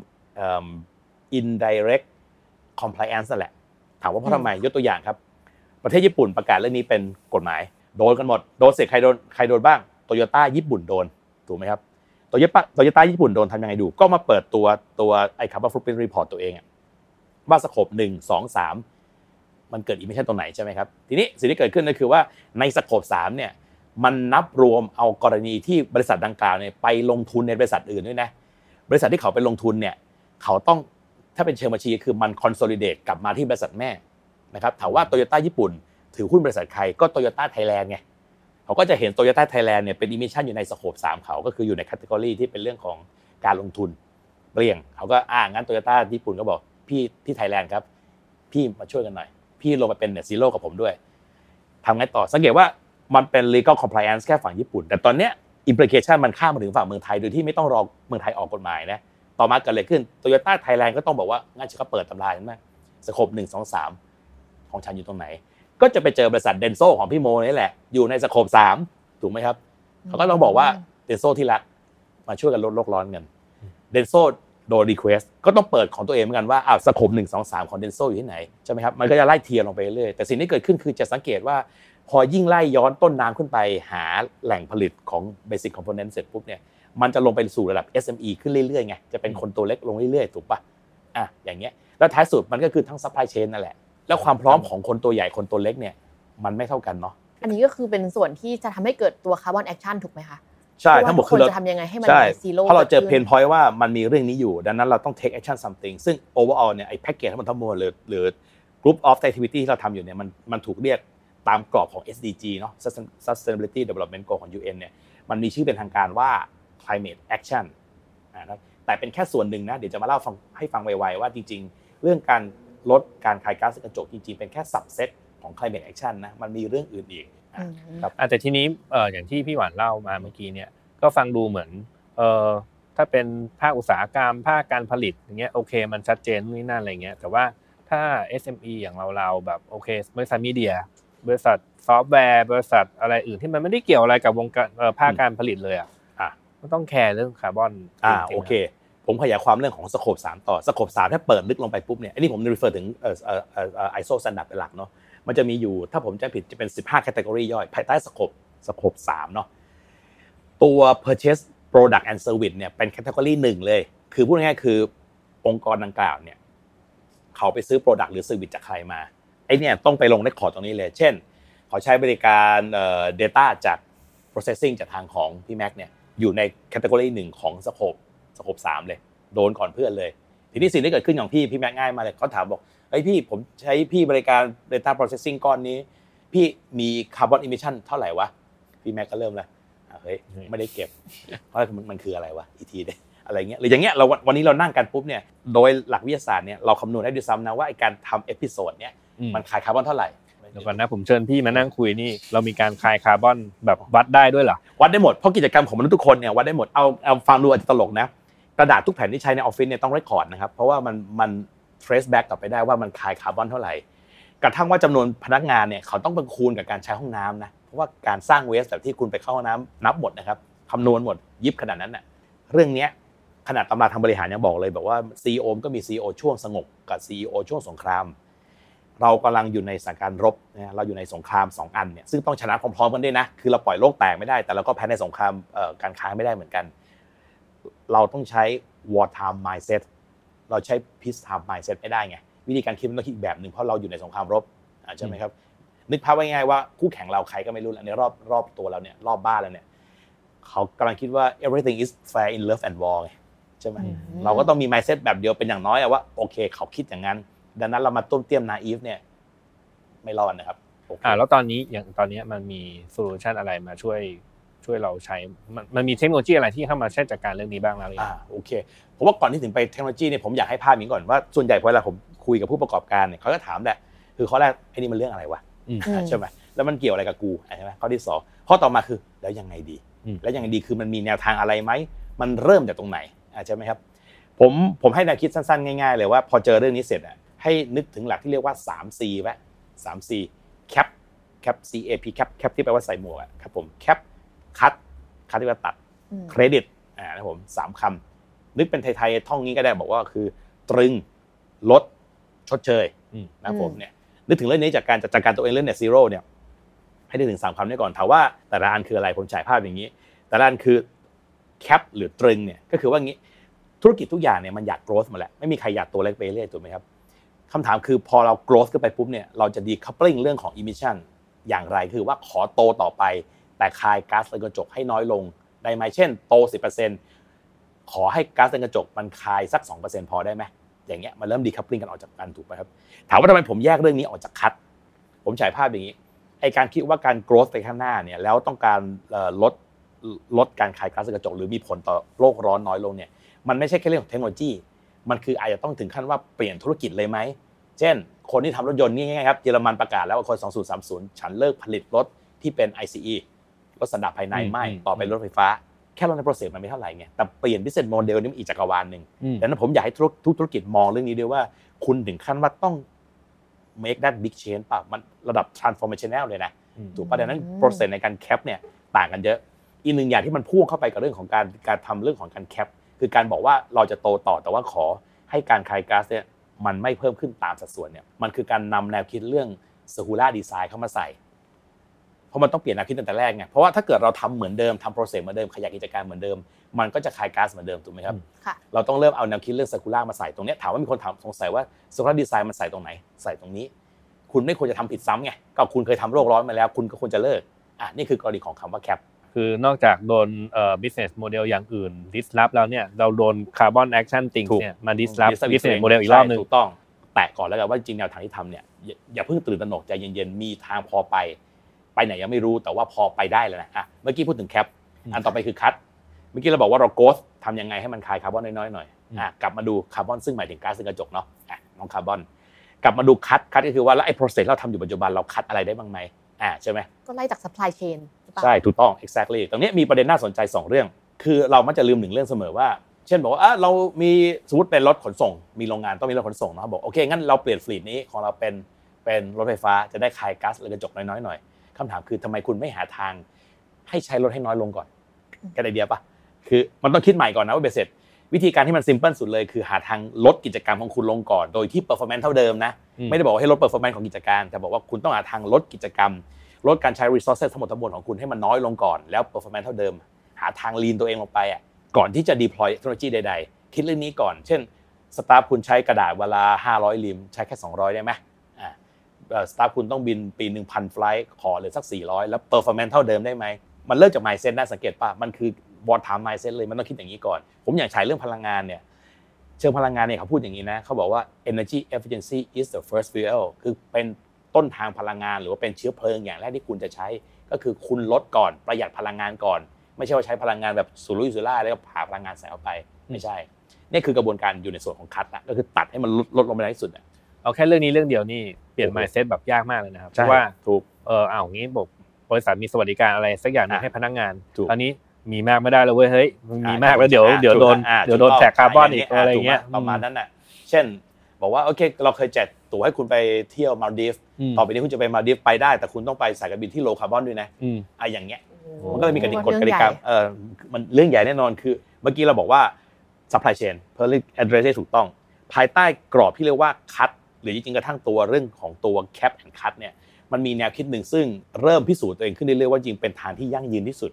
Speaker 5: um, indirect compliance นั่นแหละถามว่าเพราะทำไมยกตัวอย่างครับ ประเทศญี่ปุ่นประกาศเรื่องนี้เป็นกฎหมาย โดนกันหมดโดนเสร็จใครโดนใครโดนบ้างโตโยต้าญี่ปุ่นโดนถูกไหมครับโตโยต้าโตโยต้าญี่ปุ่นโดนทำยังไงดู ก็มาเปิดตัวตัวไอ้คำว่า footprint report ตัวเองอะว่า scope หนึ่งสองสาม มันเกิด emission ตรงไหนใช่ไหมครับ ทีนี้สิ่งที่เกิดขึ้นก็คือว่าใน scope สามเนี่ยมันนับรวมเอากรณีที่บริษัทดังกล่าวเนี่ยไปลงทุนในบริษัทอื่นด้วยนะบริษัทที่เขาไปลงทุนเนี่ยเขาต้องถ้าเป็นเชิงบัญชีคือมัน consolidate กลับมาที่บริษัทแม่นะครับถามว่าโตโยต้าญี่ปุ่น ถือหุ้นบริษัทใครก็โตโยต้าไทยแลนด์ไงเขาก็จะเห็นโตโยต้าไทยแลนด์เนี่ยเป็น emission อยู่ใน scope สามเขาก็คืออยู่ใน category ที่เป็นเรื่องของการลงทุนเปรี้ยงเขาก็อ่างั้นโตโยต้าญี่ปุ่นก็บอกพี่ที่ไทยแลนด์ครับพี่มาช่วยกันหน่อย พี่ลงมาเป็น net zero กับผมด้วยทำไงต่อสังเกตว่ามันเป็น legal compliance แค่ฝั่งญี่ปุ่น แต่ตอนเนี้ย implication มันข้ามมาถึงฝั่งเมืองไทยโดยที่ไม่ต้องรอเมืองไทยออกกฎหมายนะต่อมาเกิดอะไรขึ้นโตโยต้าไทยแลนด์ก็ต้องบอกว่างั้นฉันก็เปิดตำราใช่ไหม scope หนึ่งสองสามของฉันอยู่ตรงไหน ก็จะไปเจอบริษัทเดนโซของพี่โมนี่แหละ อยู่ใน scope สามถูกไหมครับเขาก็ต้องบอกว่าเดนโซที่รักมาช่วยกันลดโลกร้อนกันเดนโซ โดน request ก็ต้องเปิดของตัวเองเหมือนกันว่าอ้าว scope หนึ่งสองสามของเดนโซอยู่ที่ไหนใช่ไหมครับมันก็จะไล่ tier ลงไปเรื่อยแต่สิ่งที่เกิดขึ้นคือจะสังเกตว่า พอยิ่งไล่ย้อนต้นน้ำขึ้นไปหาแหล่งผลิตของ Basic Component เสร็จปุ๊บเนี่ยมันจะลงไปสู่ระดับ SME ขึ้นเรื่อยๆไงจะเป็นคนตัวเล็กลงเรื่อยๆถูกปะอะอย่างเงี้ยแล้วท้ายสุดมันก็คือทั้ง supply chain นั่นแหละแล้วความพร้อมของคนตัวใหญ่คนตัวเล็กเนี่ยมันไม่เท่ากันเนาะ
Speaker 2: อันนี้ก็คือเป็นส่วนที่จะทำให้เกิดตัว Carbon Action ถูกไหมคะ
Speaker 5: ใช่
Speaker 2: ว่า
Speaker 5: ทั้งหมด
Speaker 2: ทุก
Speaker 5: คือ
Speaker 2: คน
Speaker 5: เรา
Speaker 2: จะทำยังไงให้มัน
Speaker 5: ใช่
Speaker 2: zero
Speaker 5: เพราะเราเจอ pain point ว่ามันมีเรื่องนี้อยู่ ดังนั้นเราต้อง take action something ซึ่ง overall เนี่ยไอ้แพ็กเกจทั้งหมดทั้งมวลหรือหรือ group of activity ที่เราทำอยู่เนี่ยมันมันถูกเรียกตามกรอบของ SDG เนาะ Sustainability Development Goal ของ UN เนี่ยมันมีชื่อเป็นทางการว่า climate action นะครับแต่เป็นแค่ส่วนหนึ่งนะเดี๋ยวจะมาเล่าฟังให้ฟังไวๆว่าจริง ๆ เรื่องการลดการคายก๊าซเรือนกระจกจริงๆ เป็นแค่ subset ของ climate action นะมันมีเรื่องอื่นอีก
Speaker 2: อืม
Speaker 5: ครับ
Speaker 1: อะแต่ทีนี้เอ่ออย่างที่พี่หวานเล่ามาเมื่อกี้เนี่ยก็ฟังดูเหมือนเอ่อถ้าเป็นภาคอุตสาหกรรมภาคการผลิตอย่างเงี้ยโอเคมันชัดเจนนู่นนี่นั่นอะไรเงี้ยแต่ว่าถ้า SME อย่างเราเราๆแบบโอเคบริษัทมีเดีย บริษัทซอฟต์แวร์ บริษัทอะไรอื่นที่มันไม่ได้เกี่ยวอะไรกับวงการเอ่อภาคการผลิตเลยอะ
Speaker 5: อะ
Speaker 1: มันต้องแคร์เรื่องคาร์บอน
Speaker 5: อ่า
Speaker 1: จริงๆ
Speaker 5: โอเค ผมขยายความเรื่องของ scope สามต่อ scope สามถ้าเปิดลึกลงไปปุ๊บเนี่ยอันนี้ผม refer ถึงเอ่อเอ่อเอ่อ ISO standard เป็นหลักเนาะ มันจะมีอยู่ถ้าผมจำผิดจะเป็น 15 category ย่อย ภายใต้ scope scope สามเนาะตัว purchase product and service เนี่ยเป็น category หนึ่งเลย คือพูดง่ายๆคือองค์กรดังกล่าวเนี่ยเขาไปซื้อ product หรือ service จากใครมาไอเนี่ยต้องไปลงในคอตรงนี้เลย เช่น เขาใช้บริการเอ่อ data จาก processing จากทางของพี่แม็กเนี่ยอยู่ใน category หนึ่งของ scope scope สามเลย โดนก่อนเพื่อนเลย ทีนี้สิ่งที่เกิดขึ้นของพี่พี่แม็กง่ายมาเลยเขาถามบอก เฮ้ยพี่ผมใช้พี่บริการ data processing ก้อนนี้ พี่มี carbon emission เท่าไหร่วะ พี่แม็กก็เริ่มแล้วอะเฮ้ยไม่ได้เก็บเพราะมันมันคืออะไรวะอีทีเนี่ยอะไรเงี้ยหรืออย่างเงี้ยเราวันวันนี้เรานั่งกันปุ๊บเนี่ยโดยหลักวิทยาศาสตร์เนี่ยเราคำนวณได้ด้วยซ้ำนะว่าไอการทำเอพิโซดเนี่ย
Speaker 1: อืม
Speaker 5: มันคายคาร์บอนเท่าไหร่
Speaker 1: เดี๋ยวก่อนนะผมเชิญพี่มานั่งคุยนี่เรามีการคายคาร์บอนแบบวัดได้ด้วยเหรอ
Speaker 5: วัดได้หมดเพราะกิจกรรมของมนุษย์ทุกคนเนี่ยวัดได้หมดเอาเอาฟังดูอาจจะตลกนะกระดาษทุกแผ่นที่ใช้ในออฟฟิศเนี่ยต้อง record นะครับเพราะว่ามันมัน trace back กลับไปได้ว่ามันคายคาร์บอนเท่าไหร่กระทั่งว่าจำนวนพนักงานเนี่ยเขาต้องเป็นคูณกับการใช้ห้องน้ำนะเพราะว่าการสร้าง waste แบบที่คุณไปเข้าห้องน้ำนับหมดนะครับคำนวณหมดยิบขนาดนั้นน่ะเรื่องนี้ขนาดตำราทางบริหารยังบอกเลยบอกว่า CEO ก็มี CEO ช่วงสงบกับ CEO ช่วงสงคราม เรากำลังอยู่ในสถานการณ์รบนะเราอยู่ในสงครามสองอันเนี่ยซึ่งต้องชนะพร้อมๆกันด้วยนะคือเราปล่อยโลกแตกไม่ได้ แต่เราก็แพ้ในสงครามการค้าไม่ได้เหมือนกัน เราต้องใช้ war time mindset เราใช้ peace time mindset ไม่ได้ไงวิธีการคิดมันต้องคิดอีกแบบหนึ่งเพราะเราอยู่ในสงครามรบอ่าใช่ไหมครับนึกภาพไว้ง่ายว่าคู่แข่งเราใครก็ไม่รู้แล้วในรอบรอบตัวเราเนี่ยรอบบ้านเราเนี่ยเขากำลังคิดว่า everything is fair in love and war ไงใช่ไหม
Speaker 2: อืม
Speaker 5: เราก็ต้องมี mindset แบบเดียวเป็นอย่างน้อยอะว่าโอเค เขาคิดอย่างนั้น ดังนั้นเรามาต้วมเตี้ยมนาอีฟเนี่ยไม่รอดนะครับโอเค
Speaker 1: อ่าแล้วตอนนี้อย่างตอนนี้มันมี solution อะไรมาช่วย ช่วยเราใช้มันมันมีเทคโนโลยีอะไรที่เข้ามาช่วยจัดการเรื่องนี้บ้างแล้วหรือยั
Speaker 5: อ่างโอเคผมว่าก่อนที่ถึงไปเทคโนโลยีเนี่ยผมอยากให้ภาพนี้ก่อนว่าส่วนใหญ่เวลาผมคุยกับผู้ประกอบการเนี่ยเขาก็ถามแหละคือข้อแรกไอ้นี่มันเรื่องอะไรวะ
Speaker 1: อืม
Speaker 2: อืม
Speaker 5: ใช่ไหมแล้วมันเกี่ยวอะไรกับกูใช่ไหมข้อที่สองข้อต่อมาคือแล้วยังไงดี
Speaker 1: อืม
Speaker 5: แล้วยังไงดีคือมันมีแนวทางอะไรไหมมันเริ่มจากตรงไหนอ่าใช่ไหมครับผมผมให้แนวคิดสั้นๆ ง่ายๆ เลยว่าพอเจอเรื่องนี้เสร็จอะให้นึกถึงหลักที่เรียกว่า 3C ไว้ 3 C cap cap C A P cap cap ที่แปลว่าใส่หมวกอะครับผม cap cut cut ที่แปลว่าตัด
Speaker 2: อืม
Speaker 5: เครดิตอ่านะครับผมสามคำนึกเป็นไทยๆท่องนี้ก็ได้บอกว่าคือ ตรึงลดชดเชย
Speaker 1: อืม
Speaker 5: นะครับผม
Speaker 2: อืม
Speaker 5: เนี่ยนึกถึงเรื่องนี้จากการจัดการตัวเองเรื่อง net zero เนี่ยให้นึกถึงสามคำนี้ก่อนถามว่าแต่ละอันคืออะไรผมฉายภาพอย่างนี้ แต่ละอันคือ cap หรือตรึงเนี่ยก็คือว่างี้ธุรกิจทุกอย่างเนี่ยมันอยาก growth มาแหละไม่มีใครอยากตัวเล็กไปเรื่อยถูกไหมครับคำถามคือพอเรา growth ขึ้นไปปุ๊บเนี่ยเราจะ decoupling เรื่องของ emission อย่างไรคือว่าขอโตต่อไป แต่คายก๊าซเรือนกระจกให้น้อยลงได้ไหมเช่น โต 10%ขอให้ก๊าซเรือนกระจกมันคายสัก 2%พอได้ไหมอย่างเงี้ยมันเริ่ม decoupling กันออกจากกันถูกไหมครับถามว่าทำไมผมแยกเรื่องนี้ออกจากคัด ผมฉายภาพอย่างนี้ไอการคิดว่าการ growth ไปข้างหน้าเนี่ยแล้วต้องการลดลดการคายก๊าซเรือนกระจกหรือมีผลต่อโลกร้อนน้อยลงเนี่ยมันไม่ใช่แค่เรื่องของเทคโนโลยี มันคืออาจจะต้องถึงขั้นว่าเปลี่ยนธุรกิจเลยไหม เช่น คนที่ทำรถยนต์นี่ง่ายๆครับ เยอรมันประกาศแล้วว่าคน 2030 ฉันเลิกผลิตรถที่เป็น ICE รถสันดาปภายใน
Speaker 1: อืม
Speaker 5: ไม่
Speaker 1: อืม
Speaker 5: ต่อไปรถไฟฟ้า แค่รถในโปรเซสมันไม่เท่าไหร่ไงแต่เปลี่ยน business model นี่มันอีกจักรวาลหนึ่ง
Speaker 1: อืม
Speaker 5: ดังนั้นผมอยากให้ทุกทุกธุรกิจมองเรื่องนี้ด้วยว่า คุณถึงขั้นว่าต้อง make that big change ป่ะมันระดับ transformational เลยนะ
Speaker 1: อืม
Speaker 5: ถูกป่ะดังนั้น
Speaker 2: อืม
Speaker 5: process ในการแคปเนี่ยต่างกันเยอะอีกหนึ่งอย่างที่มันพ่วงเข้าไปกับเรื่องของการการทำเรื่องของการแคปคือการบอกว่าเราจะโตต่อแต่ว่าขอให้การคายก๊าซเนี่ยมันไม่เพิ่มขึ้นตามสัดส่วนเนี่ยมันคือการนำแนวคิดเรื่อง circular design เข้ามาใส่ เพราะมันต้องเปลี่ยนแนวคิดตั้งแต่แรกไงเพราะว่าถ้าเกิดเราทำเหมือนเดิมทำ process เหมือนเดิมขยายกิจการเหมือนเดิม มันก็จะคายก๊าซเหมือนเดิมถูกไหมครับ
Speaker 2: ค่ะ
Speaker 5: เราต้องเริ่มเอาแนวคิดเรื่อง circular มาใส่ตรงเนี้ยถามว่ามีคนถามสงสัยว่า circular design มันใส่ตรงไหน ใส่ตรงนี้ คุณไม่ควรจะทำผิดซ้ำไงก็คุณเคยทำโลกร้อนมาแล้ว คุณก็ควรจะเลิกอะนี่คือกรณีของคำว่า cap
Speaker 1: คือนอกจากโดนเอ่อ business model อย่างอื่น disrupt แล้วเนี่ยเราโดน carbon action things
Speaker 5: ถูก
Speaker 1: เนี่ยมา disrupt
Speaker 5: Disrupt
Speaker 1: business model อีกรอบหนึง
Speaker 5: ใช่ถูกต้อง แตะก่อนแล้วกันว่าจริงๆแนวทางที่ทำเนี่ยอย่าอย่าเพิ่งตื่นตระหนกใจเย็นๆมีทางพอไป ไปไหนยังไม่รู้แต่ว่าพอไปได้แล้วนะอะเมื่อกี้พูดถึง cap
Speaker 1: อืม
Speaker 5: อันต่อไปคือ cut เมื่อกี้เราบอกว่าเราโกสทำยังไงให้มันคายคาร์บอนน้อยๆหน่อย
Speaker 1: อืม
Speaker 5: อะกลับมาดูคาร์บอนซึ่งหมายถึงก๊าซเรือนกระจกเนาะอะน้องคาร์บอน กลับมาดู cut cut ก็คือว่าแล้วไอ้ process เราทำอยู่ปัจจุบันเรา cut อะไรได้บ้างไหมอ่าใช่ไหม
Speaker 2: ก็ไล่จาก supply chain หรือเปล่า
Speaker 5: ใช่ถูกต้อง exactly ตรงเนี้ยมีประเด็นน่าสนใจ 2 เรื่อง คือเรามักจะลืมหนึ่งเรื่องเสมอว่า เช่นบอกว่าอะเรามีสมมติเป็นรถขนส่ง มีโรงงานต้องมีรถขนส่งเนาะบอกโอเคงั้นเราเปลี่ยน fleet นี้ของเราเป็นเป็นรถไฟฟ้าจะได้คายก๊าซเรือนกระจกน้อยๆหน่อย คำถามคือทำไมคุณไม่หาทาง ให้ใช้รถให้น้อยลงก่อนแค่ไอเดียปะคือมันต้องคิดใหม่ก่อนนะว่าเบสเสร็จวิธีการที่มัน simple สุดเลยคือหาทางลดกิจกรรมของคุณลงก่อน โดยที่ performance เท่าเดิมนะ
Speaker 1: อืม
Speaker 5: ไม่ได้บอกว่าให้ลด performance ของกิจการแต่บอกว่าคุณต้องหาทางลดกิจกรรม ลดการใช้ resources ทั้งหมดทั้งมวลของคุณให้มันน้อยลงก่อนแล้ว performance เท่าเดิม หาทาง lean ตัวเองลงไปอะก่อนที่จะ deploy เทคโนโลยีใด ๆ คิดเรื่องนี้ก่อน เช่นสตาฟคุณใช้กระดาษเวลา 500 ลิม ใช้แค่ 200 ได้ไหมอ่า สตาฟคุณต้องบินปีหนึ่งพันไฟล์ขอเหลือสัก 400 แล้ว performance เท่าเดิมได้ไหม มันเริ่มจาก mindset นะสังเกตป่ะ มันคือ board time mindset เลยมันต้องคิดอย่างนี้ก่อน ผมอยากใช้เรื่องพลังงานเนี่ยเชิงพลังงานเนี่ยเขาพูดอย่างนี้นะเขาบอกว่า energy efficiency is the first fuel คือเป็นต้นทางพลังงาน หรือว่าเป็นเชื้อเพลิงอย่างแรกที่คุณจะใช้ ก็คือคุณลดก่อนประหยัดพลังงานก่อน ไม่ใช่ว่าใช้พลังงานแบบสุรุ่ยสุร่ายแล้วก็ผ่าพลังงานใส่เข้าไปไม่ใช่นี่คือกระบวนการอยู่ในส่วนของคัดนะก็คือตัดให้มันลดลดลงไปได้ที่สุดอะ
Speaker 1: เอาแค่เรื่องนี้เรื่องเดียวนี่ เปลี่ยน mindset แบบยากมากเลยนะครับเพราะว่า
Speaker 5: ถูก
Speaker 1: เออเอาอย่างนี้บอกบริษัทมีสวัสดิการอะไรสักอย่างหนึง
Speaker 5: อะ
Speaker 1: ให้พนักงาน
Speaker 5: ถูก
Speaker 1: ตอนนี้มีมากไม่ได้เลยเว้ยเฮ้ยมึงมี
Speaker 5: อ่
Speaker 1: มากแล้วเดี๋ยว
Speaker 5: อ่า
Speaker 1: เดี๋ยวโดน
Speaker 5: อ่า
Speaker 1: เดี๋ยวโดน
Speaker 5: ถูก
Speaker 1: แจกคาร์บอน
Speaker 5: ใช่
Speaker 1: อีกอะไรเงี้ย
Speaker 5: ถูกหมประมาณนั้นน่ะเช่น บอกว่าโอเคเราเคยแจกตั๋วให้คุณไปเที่ยวมาลดีฟต่อไปนี้คุณจะไปมาลดีฟไปได้ แต่คุณต้องไปสายการบินที่ low carbon ด้วยนะ
Speaker 1: อืม
Speaker 5: อะอย่างเงี้ย
Speaker 2: โอ้
Speaker 5: มันก็เลยมีกฎกฎก
Speaker 2: เรื่อง
Speaker 5: ติ
Speaker 2: ให
Speaker 5: กา
Speaker 2: ญ่
Speaker 5: เออมันเรื่องใหญ่แน่นอนคือเมื่อกี้เราบอกว่า supply chain เพื่อ address ได้ถูกต้อง ภายใต้กรอบที่เรียกว่า cut หรือจริงๆกระทั่งตัวเรื่องของตัว cap and cut เนี่ยมันมีแนวคิดหนึ่งซึ่งเริ่มพิสูจน์ตัวเองขึ้นเรื่อยๆว่าจริงเป็นทางที่ยั่งยืนที่สุด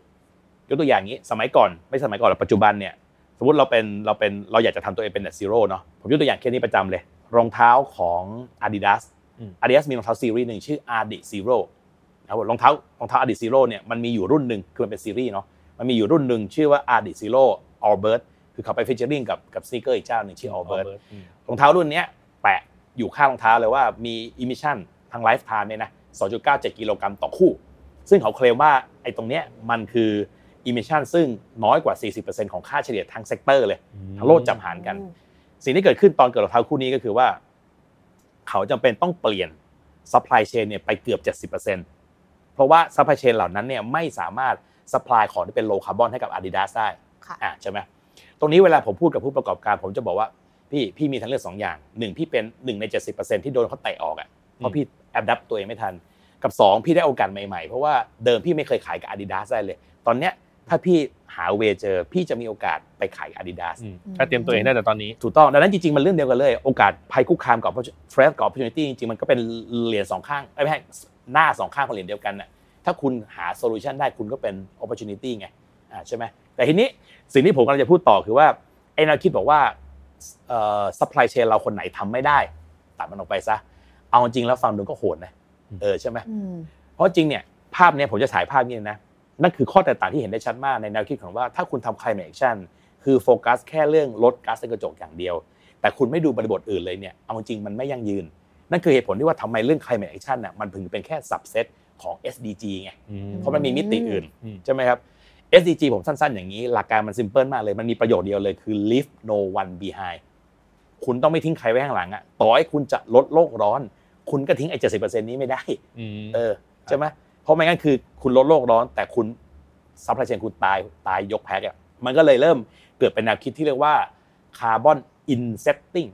Speaker 5: ยกตัวอย่างนี้สมัยก่อนไม่สมัยก่อนหรอกปัจจุบันเนี่ยสมมติเราเป็นเราเป็นเราอยากจะทำตัวเองเป็น net zero เนาะผมยกตัวอย่างแค่นี้ประจำเลย รองเท้าของ Adidas
Speaker 1: อืม
Speaker 5: Adidas มีรองเท้าซีรีส์หนึ่งชื่อ Adi Zero นะครับผมรองเท้ารองเท้า Adi Zero เนี่ยมันมีอยู่รุ่นหนึ่งคือมันเป็นซีรีส์เนาะมันมีอยู่รุ่นหนึ่งชื่อว่า Adi Zero Allbird คือเขาไป featuring กับกับสน e เกอร์อีกเจ้าหนึ่งชื่อ Allbird
Speaker 1: อืม
Speaker 5: รองเท้ารุ่นเนี้ยแปะ อยู่ข้างรองเท้าเลยว่ามี emission ทั้ง lifetime เนี่ยนะ 2.97 กิโลกรัมต่อคู่ ซึ่งเขาเคลมว่าไอ้ตรงเนี้ยมันคือ emission ซึ่งน้อยกว่า 40%ของค่าเฉลี่ยทาง sector เลยทั้งโลกจับหารกัน สิ่งที่เกิดขึ้นตอนเกิดรองเท้าคู่นี้ก็คือว่า เขาจำเป็นต้องเปลี่ยน supply chain เนี่ยไปเกือบ 70%เพราะว่า supply chain เหล่านั้นเนี่ยไม่สามารถ supply ของที่เป็น low carbon ให้กับ Adidas ได้
Speaker 2: ค่ะ
Speaker 5: อะใช่ไหมตรงนี้เวลาผมพูดกับผู้ประกอบการ ผมจะบอกว่า พี่พี่มีทางเลือกสองอย่างหนึ่งพี่เป็นหนึ่งใน70%ที่โดนเขาเตะออกอะเพราะพี่ adapt ตัวเองไม่ทัน กับสองพี่ได้โอกาสใหม่ๆ เพราะว่าเดิมพี่ไม่เคยขายกับ Adidas ได้เลย ตอนเนี้ยถ้าพี่หา way เจอพี่จะมีโอกาสไปขายกับ Adidas
Speaker 1: อืมถ้าเตรียมตัวเองได้แต่ตอนนี้
Speaker 5: ถูกต้องดังนั้นจริงๆ มันเรื่องเดียวกันเลย โอกาสภัยคุกคามกับเฟรสกับ opportunity จริงๆมันก็เป็นเหรียญสองข้างเอ้ยไม่ใช่หน้าสองข้างของเหรียญเดียวกันน่ะถ้าคุณหา solution ได้คุณก็เป็น opportunity ไงอ่าใช่ไหมแต่ทีนี้สิ่งที่ผมกำลังจะพูดต่อคือว่าไอ้แนวคิดบอกว่า เอ่อ supply chain เราคนไหนทำไม่ได้ ตัดมันออกไปซะ เอาจริงแล้วฟังดูก็โหดนะเออใช่ไหม
Speaker 2: อืม
Speaker 5: เพราะจริงเนี่ยภาพเนี้ยผมจะฉายภาพนี้นะนั่นคือข้อแตกต่างที่เห็นได้ชัดมากในแนวคิดของว่าถ้าคุณทำ climate action คือโฟกัสแค่เรื่องลดก๊าซเรือนกระจกอย่างเดียว แต่คุณไม่ดูบริบทอื่นเลยเนี่ยเอาจริงมันไม่ยั่งยืน นั่นคือเหตุผลที่ว่าทำไมเรื่อง climate action น่ะมันถึงเป็นแค่ subset ของ SDG ไง
Speaker 1: อืม
Speaker 5: เพราะมันมีมิติอื่น
Speaker 1: อืม
Speaker 5: ใช่ไหมครับ SDG ผมสั้นๆ อย่างนี้ หลักการมันซิมเพิลมากเลย มันมีประโยชน์เดียวเลยคือ leave no one behind คุณต้องไม่ทิ้งใครไว้ข้างหลังอะต่อให้คุณจะลดโลกร้อน คุณก็ทิ้งไอ้เจ็ดสิบเปอร์เซ็นต์นี้ไม่ได้
Speaker 1: อืม
Speaker 5: เออใช่ไหมเพราะไม่งั้นคือคุณลดโลกร้อน แต่คุณ supply chain คุณตายตายยกแพ็กอะมันก็เลยเริ่มเกิดเป็นแนวคิดที่เรียกว่า carbon insetting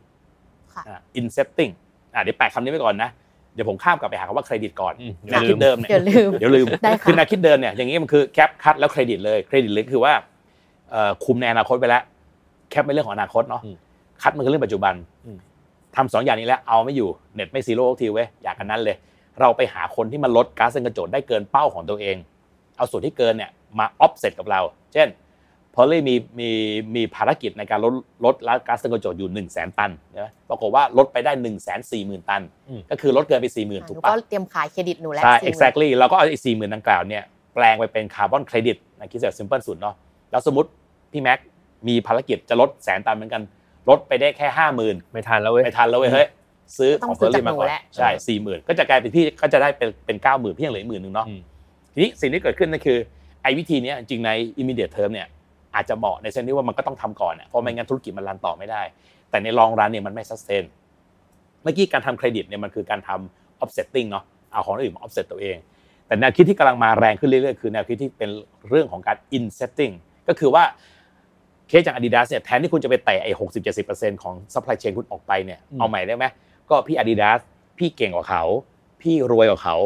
Speaker 2: ค่ะ
Speaker 5: อ่า insetting อ่าเดี๋ยวแปะคำนี้ไว้ก่อนนะ เดี๋ยวผมข้ามกลับไปหาคำว่าเครดิตก่อน
Speaker 1: อืม
Speaker 5: แนวคิดเดิมเนี่ย
Speaker 2: เดี๋ยวลืม
Speaker 5: เดี๋ยวลืม
Speaker 2: ได้ค่ะ
Speaker 5: คือแนวคิดเดิมเนี่ยอย่างนี้มันคือ cap cut แล้วเครดิตเลยเครดิตเลยคือว่าเอ่อคุมในอนาคตไปแล้ว cap เป็นเรื่องของอนาคตเนาะ
Speaker 1: อืม
Speaker 5: cut มันคือเรื่องปัจจุบัน
Speaker 1: อืม
Speaker 5: ทำสองอย่างนี้แล้วเอาไม่อยู่เน็ตไม่ zero ทีเว้ยอย่ากระนั้นเลย เราไปหาคนที่มันลดก๊าซเรือนกระจกได้เกินเป้าของตัวเอง เอาส่วนที่เกินเนี่ยมาออฟเซตกับเรา เช่น พอลลี่มีมีมีภารกิจในการลดลดก๊าซเรือนกระจกอยู่1 0 0 0 0แสนตันนะปรากฏว่าลดไปได้1 4 0 0 0 0ตัน
Speaker 1: อืม
Speaker 5: ก็คือลดเกินไป4 0,000
Speaker 2: ห
Speaker 5: ถู
Speaker 2: นู
Speaker 5: ก
Speaker 2: ก
Speaker 5: ปะ
Speaker 2: เตรียมขายเครดิตหนูแล้ว
Speaker 5: ใช่
Speaker 2: 40,000
Speaker 5: exactly เราก็เอาไอ้สี่หมื่นดังกล่าวเนี่ยแปลงไปเป็นคาร์บอนเครดิตนะคิดแบบ simple สุดเนาะแล้วสมมติพี่แม็กมีภารกิจจะลดแสนตันเหมือนกัน ลดไปได้แค่ห้าหมื่น
Speaker 1: ไม่ทันแล้วเว้ย
Speaker 5: ไม่ทันแล้วเว้ยเฮ้ยซื้อ
Speaker 2: ต้
Speaker 5: ข
Speaker 2: อ
Speaker 5: ง
Speaker 2: ซื้
Speaker 5: เฟอ
Speaker 2: อ
Speaker 5: ร์รี่มาก่อน
Speaker 2: จากหนูแล้ว
Speaker 5: ใช่สี่หมื่นก็จะกลายเป็นพี่ก็จะได้เป็นเป็นเก้าหมื่นพี่ยังเหลืออีกหมื่นหนึ่งเนาะ
Speaker 1: อืม
Speaker 5: ทีนี้สิ่งที่เกิดขึ้นนั่นคือไอ้วิธีเนี้ยจริงใน immediate term เนี่ย อาจจะเหมาะใน sense ที่ว่ามันก็ต้องทำก่อนอะเพราะไม่งั้นธุรกิจมัน run ต่อไม่ได้ แต่ใน long run เนี่ยมันไม่ sustain เมื่อกี้การทำเครดิตเนี่ยมันคือการทำ offsetting เนาะเอาของอื่นมา offset ตัวเอง แต่แนวคิดที่กำลังมาแรงขึ้นเรื่อยๆ คือแนวคิดที่เป็นเรื่องของการ insetting ก็คือว่าเคสจาก Adidas เนี่ยแทนที่คุณจะไปแตะไอ้หกสิบเจ็ดสิบเปอร์เซ็นต์ของ supply chain คุณออกไปเนี่ย
Speaker 1: อืม
Speaker 5: เอาใหม่ได้ไหมก็พี่ Adidas พี่เก่งกว่าเขา พี่รวยกว่าเขา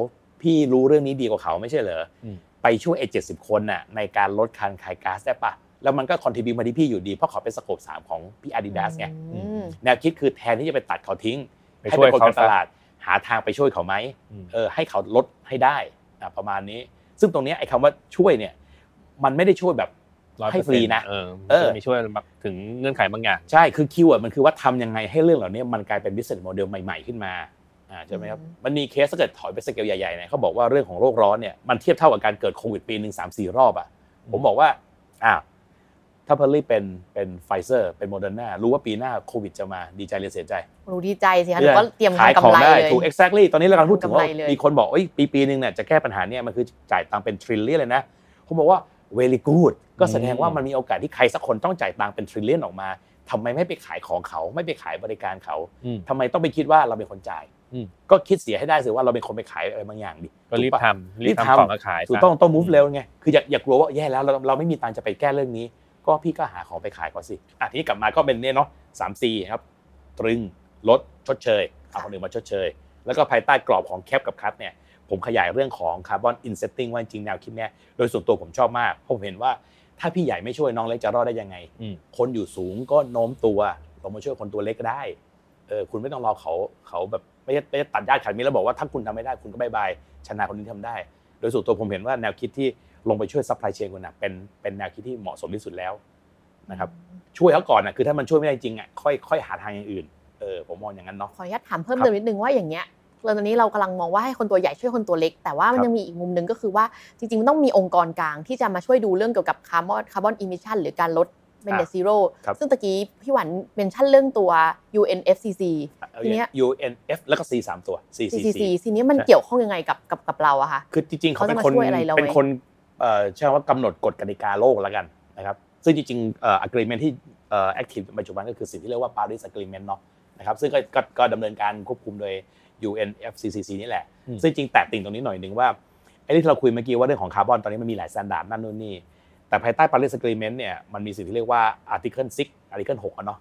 Speaker 5: พี่รู้เรื่องนี้ดีกว่าเขาไม่ใช่เหรออ
Speaker 1: ม
Speaker 5: ไปช่วยไอ้เจ็ดสิบคนน่ะในการลดการขายก๊าซได้ปะ แล้วมันก็คอนทิบิวมาที่พี่อยู่ดี เพราะเขาเป็นสโคปสามของพี่ Adidas ไง
Speaker 2: อืม
Speaker 5: แนวคิดคือแทนที่จะไปตัดเขาทิ้ง
Speaker 1: ไป
Speaker 5: ให้
Speaker 1: ช่วย
Speaker 5: เป็นคน
Speaker 1: เขา
Speaker 5: การตลาด หาทางไปช่วยเขาไหม
Speaker 1: อืม
Speaker 5: เออให้เขาลดให้ได้อะประมาณนี้ ซึ่งตรงเนี้ยไอ้คำว่าช่วยเนี่ย มันไม่ได้ช่วยแบบ
Speaker 1: 100%
Speaker 5: ให้ฟรีนะ
Speaker 1: เออ
Speaker 5: เออ
Speaker 1: จะมีช่วยแบบถึงเงื่อนไขบางอย่าง
Speaker 5: ใช่คือ keyword มันคือว่าทำยังไงให้เรื่องเหล่านี้มันกลายเป็น business model ใหม่ ๆขึ้นมาอ่าใช่ไหมครับ
Speaker 2: อืม
Speaker 5: มันมีเคสถ้าเกิดถอยไปสเกลใหญ่ๆเนี่ยเขาบอกว่าเรื่องของโลกร้อนเนี่ยมันเทียบเท่ากับการเกิดโควิดปีหนึ่งสามสี่รอบอะผมบอกว่าอ้าว ถ้าเพอร์ลี่เป็นเป็นไฟเซอร์เป็นโมเดอร์นารู้ว่าปีหน้าโควิดจะมาดีใจหรือเสียใจ
Speaker 2: หนูดีใจสิคะหนูก็เตรียม
Speaker 5: ขาย
Speaker 2: ทำ
Speaker 5: ของ
Speaker 2: กำไร
Speaker 5: ได้
Speaker 2: เลย
Speaker 5: ถูก exactly ตอนนี้เรากำลังพูดถึงว่า
Speaker 2: ทำกำไรเลย
Speaker 5: มีคนบอกเอ้ยปีปีหนึ่งเนี่ยจะแก้ปัญหาเนี่ยมันคือจ่ายตังค์เป็น trillion เลยนะผมบอกว่า very good ก็แสดงว่ามันมีโอกาสที่ใครสักคนต้องจ่ายตังค์เป็น trillion ออกมาทำไมไม่ไปขายของเขาไม่ไปขายบริการเขา
Speaker 1: อืม
Speaker 5: ทำไมต้องไปคิดว่าเราเป็นคนจ่าย
Speaker 1: อืม
Speaker 5: ก็คิดเสียให้ได้สิว่าเราเป็นคนไปขายอะไรบางอย่างดิ
Speaker 1: ก็รีบทำ
Speaker 5: ถูกปะ
Speaker 1: รีบรีบทำ
Speaker 5: ทำ
Speaker 1: ของมาขาย
Speaker 5: ถูก
Speaker 1: ซะ
Speaker 5: ต้องต้อง move เร็วไงคืออย่าอย่ากลัวว่าแย่แล้วเราเราไม่มีตังค์จะไปแก้เรื่องนี้ ก็พี่ก็หาของไปขายก่อนสิอะทีนี้กลับมาก็เป็นเนี่ยเนาะสาม C ครับ ตรึงลดชดเชยเอาคนอื่นมาชดเชย แล้วก็ภายใต้กรอบของ cap กับ cut เนี่ยผมขยายเรื่องของ carbon insetting ว่าจริงๆแนวคิดเนี่ยโดยส่วนตัวผมชอบมากเพราะผมเห็นว่าถ้าพี่ใหญ่ไม่ช่วยน้องเล็กจะรอดได้ยังไง
Speaker 1: อืม
Speaker 5: คนอยู่สูงก็โน้มตัวลงมาช่วยคนตัวเล็กก็ได้เออคุณไม่ต้องรอเขาเขาแบบไม่ใช่ไม่ใช่ตัดญาติขันมีแล้วบอกว่าถ้าคุณทำไม่ได้คุณก็ bye bye ชนะคนนี้ทำได้ โดยส่วนตัวผมเห็นว่าแนวคิดที่ ลงไปช่วย supply chain คุณนะเป็นเป็นแนวคิดที่เหมาะสมที่สุดแล้วนะครับช่วยเขาก่อนนะคือถ้ามันช่วยไม่ได้จริงอะค่อยค่อยหาทางอย่างอื่นเออผมมองอย่างนั้นเนาะ
Speaker 2: ขออนุญาตถามเพิ่ม
Speaker 5: ครับ
Speaker 2: เติมนิดนึงว่าอย่างเงี้ยเราตอนนี้เรากำลังมองว่าให้คนตัวใหญ่ช่วยคนตัวเล็ก แต่ว่ามันยังมีอีกมุมหนึ่งก็คือว่าจริงๆมันต้องมีองค์กรกลางที่จะมาช่วยดูเรื่องเกี่ยวกับคาร์บอน carbon emission หรือการลดเป็น net zero
Speaker 5: ครับ
Speaker 2: ซึ่งตะกี้พี่หวัน mention เรื่องตัว UNFCCC ทีเนี้ย
Speaker 5: UNF แล้วก็ C สามตัว C C
Speaker 2: CCC
Speaker 5: C
Speaker 2: ทีนี้มัน
Speaker 5: ใช่
Speaker 2: เกี่ยวข้องยังไงกับกับกับเราอะคะ
Speaker 5: คือจริงๆเขาเป็น
Speaker 2: เขาจะมา
Speaker 5: คน
Speaker 2: ช่วยอะไรเราไหม
Speaker 5: เป็นคนเอ่อ ใช้คำว่ากำหนดกฎกติกาโลกแล้วกันนะครับซึ่งจริงๆเอ่อ agreement ที่เอ่อ active ในปัจจุบันก็คือสิ่งที่เรียกว่า Paris Agreement เนาะนะครับซึ่งก็ก็ก็ดำเนินการควบคุมโดย UNFCCC นี่แหละ
Speaker 1: อืม
Speaker 5: ซึ่งจริงแตะติ่งตรงนี้หน่อยหนึ่งว่าไอ้ที่เราคุยเมื่อกี้ว่าเรื่องของคาร์บอนตอนนี้มันมีหลาย standard นั่นนู่นนี่แต่ภายใต้ Paris Agreement เนี่ยมันมีสิ่งที่เรียกว่า Article 6 Article 6อะเนาะ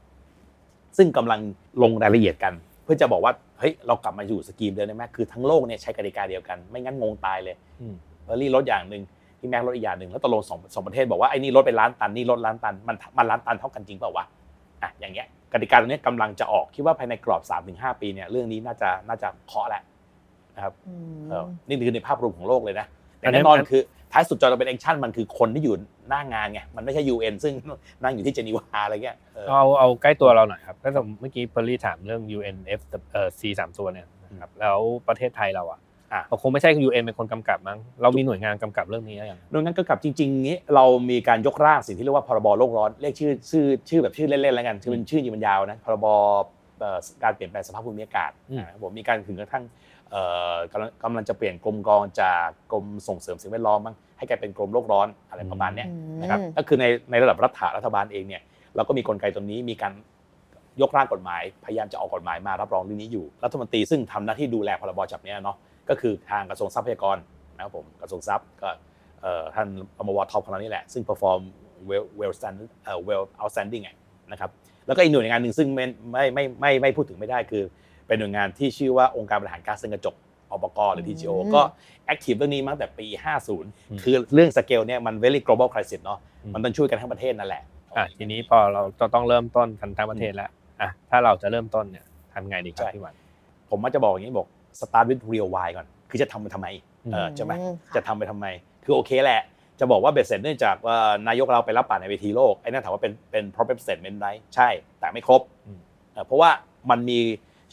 Speaker 5: ซึ่งกำลังลงรายละเอียดกัน เพื่อจะบอกว่าเฮ้ยเรากลับมาอยู่สกีมเดิมได้ไหมคือทั้งโลกเนี่ยใช้กติกาเดียวกัน ไม่งั้นงงตายเลย
Speaker 1: อืม
Speaker 5: เบอร์รี่ลดอย่างหนึ่ง พี่แม็กลดอีกอย่างหนึ่งแล้วตกลงสองสองประเทศบอกว่าไอ้นี่ลดไปล้านตันนี่ลดล้านตันมันมันล้านตันเท่ากันจริงเปล่าวะอะอย่างเงี้ยกติกาตรงเนี้ยกำลังจะออกคิดว่าภายในกรอบ3าถึงหปีเนี่ยเรื่องนี้น่าจะน่าจะเคาะแล้วนะครับ
Speaker 2: อืม
Speaker 5: เออนี่คือในภาพรวมของโลกเลยนะแต่
Speaker 1: อันนี้
Speaker 5: แน่นอนคือท้ายสุดจอเราเป็น action มันคือคนที่อยู่หน้างานไงมันไม่ใช่ UN ซึ่งนั่งอยู่ที่เจนีวาอะไรเงี้ยเออ
Speaker 1: เอาเอาใกล้ตัวเราหน่อยครับก็สมเมื่อกี้เพอร์รี่ถามเรื่อง UNF เอ่อ C สามตัวเนี่ยนะครับแล้วประเทศไทยเราอะ
Speaker 5: อะ
Speaker 1: เราคงไม่ใช่ UN เป็นคนกำกับมั้งเรามีหน่วยงานกำกับเรื่องนี้หรือยัง
Speaker 5: โดยงั้นก็กับจริงๆนี้เรามีการยกร่างสิ่งที่เรียกว่าพรบโลกร้อนเรียกชื่อชื่อชื่อแบบชื่อเล่นๆแล้วกันชื่อเป็นชื่อยิงมันยาวนะพรบเอ่อการเปลี่ยนแปลงสภาพภูมิอากาศ
Speaker 1: อืม
Speaker 5: นะครับผมมีการถึงกระทั่งเอ่อกำลังกำลังจะเปลี่ยนกรมกองจากกรมส่งเสริมสิ่งแวดล้อมมั้งให้กลายเป็นกรมโลกร้อนอะไรประมาณเนี้ย
Speaker 2: อืม
Speaker 5: นะครับก็คือในในระดับรัฐรัฐบาลเองเนี่ยเราก็มีกลไกตรงนี้มีการยกร่างกฎหมาย พยายามจะออกกฎหมายมารับรองเรื่องนี้อยู่รัฐมนตรีซึ่งทำหน้าที่ดูแลพรบฉบับเนี้ยเนาะ ก็คือทางกระทรวงทรัพยากรนะครับผมกระทรวงทรัพย์ก็เอ่อท่านอมวท็อปของเรานี่แหละ ซึ่ง perform well well stand เอ่อ well outstanding อะนะครับแล้วก็อีกหน่วยงานหนึ่งซึ่งไม่ไม่ไม่ไม่ไม่พูดถึงไม่ได้คือ เป็นหน่วยงานที่ชื่อว่าองค์การบริหารก๊าซเรือนกระจกอบกหรือ TGO
Speaker 2: อืม
Speaker 5: ก็ active เรื่องนี้มาตั้งแต่ปี 50 คือเรื่องสเกลเนี่ยมัน very global crisis เนาะ
Speaker 1: อืม
Speaker 5: มันต้องช่วยกันทั้งประเทศนั่นแหละ
Speaker 1: อะทีนี้พอเราจะต้องเริ่มต้นกันทั้งประเทศแล้วอะถ้าเราจะเริ่มต้นเนี่ยทำไงดีครับ
Speaker 5: ใช่
Speaker 1: พี่หวัน
Speaker 5: ผมมักจะบอกอย่างนี้บอก start with real why ก่อน คือจะทำไปทำไมเออใช่ไหม
Speaker 2: อืม
Speaker 5: จะทำไปทำไม คือโอเคแหละ จะบอกว่าเบ็ดเสร็จเนื่องจากว่านายกเราไปรับปากในเวทีโลกไอ้นั่นถามว่าเป็นเป็น problem statement ไหมใช่ แต่ไม่ครบ
Speaker 1: อืม
Speaker 5: เออเพราะว่ามันมี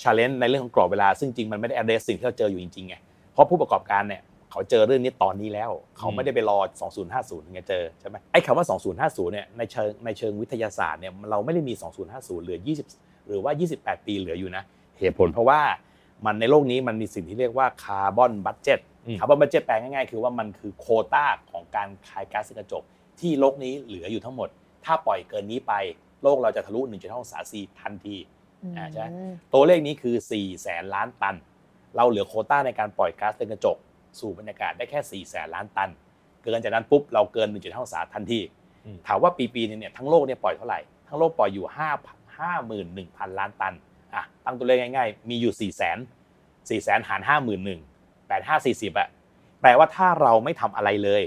Speaker 5: challenge ในเรื่องของกรอบเวลา ซึ่งจริงมันไม่ได้ address สิ่งที่เราเจออยู่จริงๆไงเพราะผู้ประกอบการเนี่ยเขาเจอเรื่องนี้ตอนนี้แล้ว เขาไม่ได้ไปรอ 2050ไงเจอใช่ไหมไอ้คำว่า 2050เนี่ยในเชิงในเชิงวิทยาศาสตร์เนี่ยเราไม่ได้มี 2050 เหลือ 20 หรือว่า 28 ปีเหลืออยู่นะ เหตุผลเพราะว่า มันในโลกนี้มันมีสิ่งที่เรียกว่า carbon budgetอื
Speaker 1: ม
Speaker 5: คาร์บอนบัตเจ็ตแปลง่ายๆ คือว่ามันคือโควต้าของการขายก๊าซเรือนกระจก ที่โลกนี้เหลืออยู่ทั้งหมด ถ้าปล่อยเกินนี้ไป โลกเราจะทะลุ1.5องศาซีทันทีอ่าใช่ตัวเลขนี้คือ4แสนล้านตัน เราเหลือโควต้าในการปล่อยก๊าซเรือนกระจก สู่บรรยากาศได้แค่4แสนล้านตัน เกินจากนั้นปุ๊บเราเกิน1.5องศาทันที
Speaker 1: อืม
Speaker 5: ถามว่าปีๆนึงเนี่ยทั้งโลกเนี่ยปล่อยเท่าไหร่ทั้งโลกปล่อยอยู่5 51,000 ล้านตัน อะตั้งตัวเลขง่ายๆ มีอยู่4แสน4แสนหาร51,000 8 5 40อะแปลว่าถ้าเราไม่ทำอะไรเลย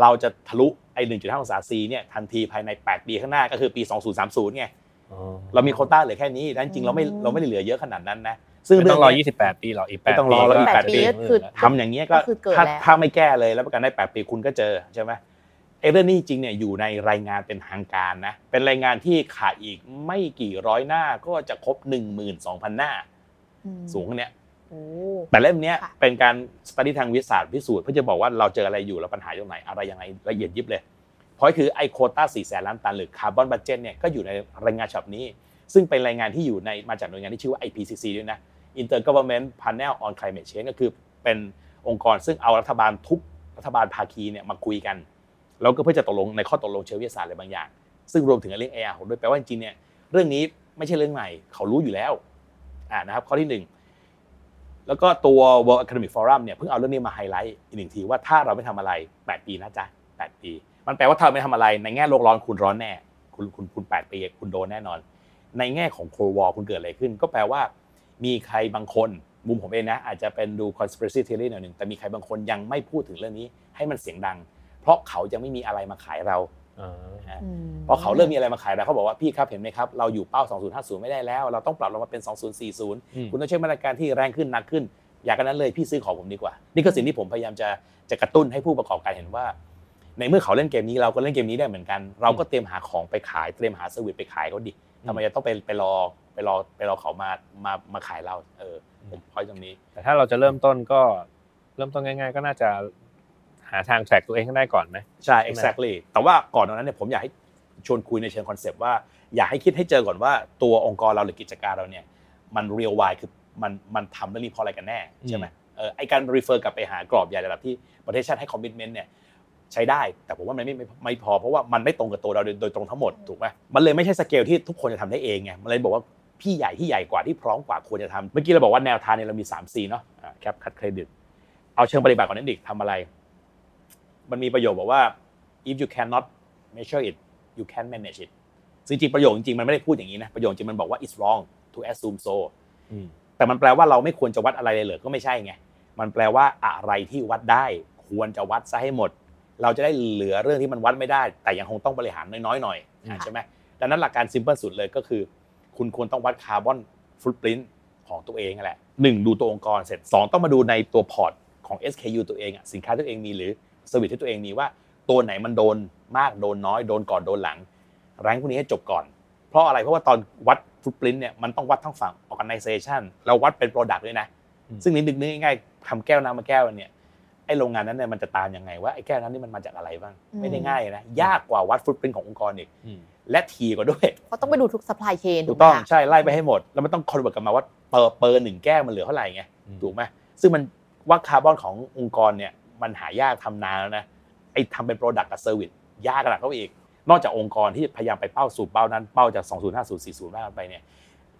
Speaker 5: เราจะทะลุไอ้1.5องศาซีเนี่ยทันทีภายใน 8 ปีข้างหน้าก็คือปี 2030ไงเรามีโควต้าเหลือแค่นี้แต่จริงๆเราไม่
Speaker 2: อืม
Speaker 5: เราไม่ได้เหลือเยอะขนาดนั้นนะซึ่ง
Speaker 1: ไม่
Speaker 5: เรื่
Speaker 1: ต้
Speaker 5: อ
Speaker 1: องงรอ
Speaker 5: เนี้ย
Speaker 1: 28 ปีหรอกอีก
Speaker 5: ไม่
Speaker 1: 8
Speaker 5: ต้องร
Speaker 1: ปี
Speaker 5: อแล้วอีก
Speaker 2: แปด
Speaker 5: 8
Speaker 2: ปี
Speaker 5: ปี
Speaker 2: ก็คือ
Speaker 5: ทำอย่างเงี้ยก็
Speaker 2: ก็คือเกิด
Speaker 5: ถ้า
Speaker 2: แล้ว
Speaker 5: ถ้าไม่แก้เลยแล้วประกันได้ 8 ปีคุณก็เจอใช่ไหม ไอ้เรื่องนี้จริงเนี่ยอยู่ในรายงานเป็นทางการนะ เป็นรายงานที่ขาดอีกไม่กี่ร้อยหน้าก็จะครบ 12,000 หน้า
Speaker 2: อืม
Speaker 5: สูงขนาดเนี้ย
Speaker 2: โอ้
Speaker 5: แต่เล่มเนี้ย
Speaker 2: ค่ะ
Speaker 5: เป็นการสต u d ดี้ทางวิทยาศาสตร์พิสูจน์เพื่อจะบอกว่าเราเจออะไรอยู่แล้วปัญหาอยู่ตรงไหนอะไรยังไงละเอียดยิบเลย เพราะคือไอ้โควต้า4แสนล้านตันหรือ carbon budget เนี่ยก็อยู่ในรายงานฉบับนี้ ซึ่งเป็นรายงานที่อยู่ในมาจากหน่วยงานที่ชื่อว่า IPCC ด้วยนะ Intergovernmental Panel on Climate Change ก็คือเป็นองค์กรซึ่งเอารัฐบาลทุกรัฐบาลภาคีเนี่ยมาคุยกัน แล้วก็เพื่อจะตกลงในข้อตกลงเชิงวิทยาศาสตร์อะไรบางอย่าง ซึ่งรวมถึงเรื่อง AR ด้วยแปลว่าจริงเนี่ยเรื่องนี้ไม่ใช่เรื่องใหม่ เขารู้อยู่แล้วอ่านะครับข้อที่หนึ่งแล้วก็ตัว World Economic Forum เนี่ยเพิ่งเอาเรื่องนี้มาไฮไลท์อีกหนึ่งทีว่าถ้าเราไม่ทำอะไร 8 ปีนะจ๊ะ8ปี มันแปลว่าถ้าเราไม่ทำอะไรในแง่โลกร้อนคุณร้อนแน่ คุณคุณคุณ8ปีคุณโดนแน่นอน ในแง่ของโควอคุณเกิดอะไรขึ้น ก็แปลว่า มีใครบางคนมุมผมเองนะอาจจะเป็นดู conspiracy theory หน่อยหนึ่งแต่มีใครบางคนยังไม่พูดถึงเรื่องนี้ให้มันเสียงดัง เพราะเขายังไม่มีอะไรมาขายเรา
Speaker 1: อ่า
Speaker 2: อืม
Speaker 5: พอเขาเริ่มมีอะไรมาขายเราเขาบอกว่าพี่ครับเห็นไหมครับเราอยู่เป้า 2050 ไม่ได้แล้ว เราต้องปรับลงมาเป็น 2040 คุณต้องใช้มาตรการที่แรงขึ้นหนักขึ้น อยากกันนั้นเลยพี่ซื้อของผมดีกว่า นี่คือสิ่งที่ผมพยายามจะจะกระตุ้นให้ผู้ประกอบการเห็นว่า ในเมื่อเขาเล่นเกมนี้เราก็เล่นเกมนี้ได้เหมือนกัน เราก็เตรียมหาของไปขายเตรียมหาเซอร์วิสไปขายเขาดิทำไมจะต้องไปไปรอไปรอไปรอเขามามามาขายเรา เออผมพอยตรงนี้
Speaker 1: แต่ถ้าเราจะเริ่มต้นก็เริ่มต้นง่าย ๆ ก็น่าจะ หาทาง track ตัวเองให้ได้ก่อนไหม
Speaker 5: ใช่ exactly แต่ว่าก่อนหน้านั้นเนี่ยผมอยากให้ชวนคุยในเชิง concept ว่า อยากให้คิดให้เจอก่อนว่าตัวองค์กรเราหรือกิจการเราเนี่ยมัน real why คือมันมันทำเรื่องนี้เพราะอะไรกันแน่ใช่ไหมเออไอการ refer กลับไปหากรอบใหญ่ระดับที่ประเทศชาติให้ commitment เนี่ยใช้ได้ แต่ผมว่ามันไม่ไม่ไม่พอเพราะว่ามันไม่ตรงกับตัวเราโดยโดยตรงทั้งหมดถูกไหมมันเลยไม่ใช่สเกลที่ทุกคนจะทำได้เองไงมันเลยบอกว่าพี่ใหญ่ที่ใหญ่กว่าที่พร้อมกว่าควรจะทำเมื่อกี้เราบอกว่าแนวทางเนี่ยเรามี3 C เนาะแคปคัดเครดิตเอาเชิงปฏิบัติก่อนนั่นดิทำอะไร มันมีประโยคบอกว่า if you cannot measure it you can manage it ซึ่งจริงประโยคจริงๆมันไม่ได้พูดอย่างนี้นะ ประโยคจริงมันบอกว่า it's wrong to assume so แต่มันแปลว่าเราไม่ควรจะวัดอะไรเลยเหรอก็ไม่ใช่ไง มันแปลว่าอะไรที่วัดได้ควรจะวัดซะให้หมด เราจะได้เหลือเรื่องที่มันวัดไม่ได้ แต่ยังคงต้องบริหารน้อยๆหน่อยใช่ไหมดังนั้นหลักการ simple สุดเลยก็คือ คุณควรต้องวัด carbon footprint ของตัวเองแหละหนึ่งดูตัวองค์กรเสร็จสองต้องมาดูในตัว port ของ SKU ตัวเองสินค้าตัวเองมีหรือ service ที่ตัวเองมีว่าตัวไหนมันโดนมากโดนน้อยโดนก่อนโดนหลังแรงพวกนี้ให้จบก่อน เพราะอะไรเพราะว่าตอนวัด footprint เนี่ยมันต้องวัดทั้งฝั่ง organization เราวัดเป็น product ด้วยนะ ซึ่งนิดนึงง่ายๆทำแก้วน้ำมาแก้วเนี่ยไอ้โรงงานนั้นเนี่ยมันจะตามยังไงว่าไอ้แก้วน้ำนี่มันมาจากอะไรบ้าง ไม่ได้ง่ายนะ ยากกว่าวัด footprint ขององค์กรอีกและทีกว่าด้วย
Speaker 2: เพราะต้องไปดูทุก supply chain
Speaker 5: ถูกต้องใช่ไล่ไปให้หมด แล้วมันต้อง convert กันมาว่า per per หนึ่งแก้วมันเหลือเท่าไหร่ไงถูกไหมซึ่งมันว่าคาร์บอนขององค์กรเนี่ย มันหายากทำนานแล้วนะไอ้ทำเป็น product กับ service ยากระดับเข้าไปอีก นอกจากองค์กรที่พยายามไปเป้าสู่เป้านั้นเป้าจาก 2050 40ว่ากันไปเนี่ย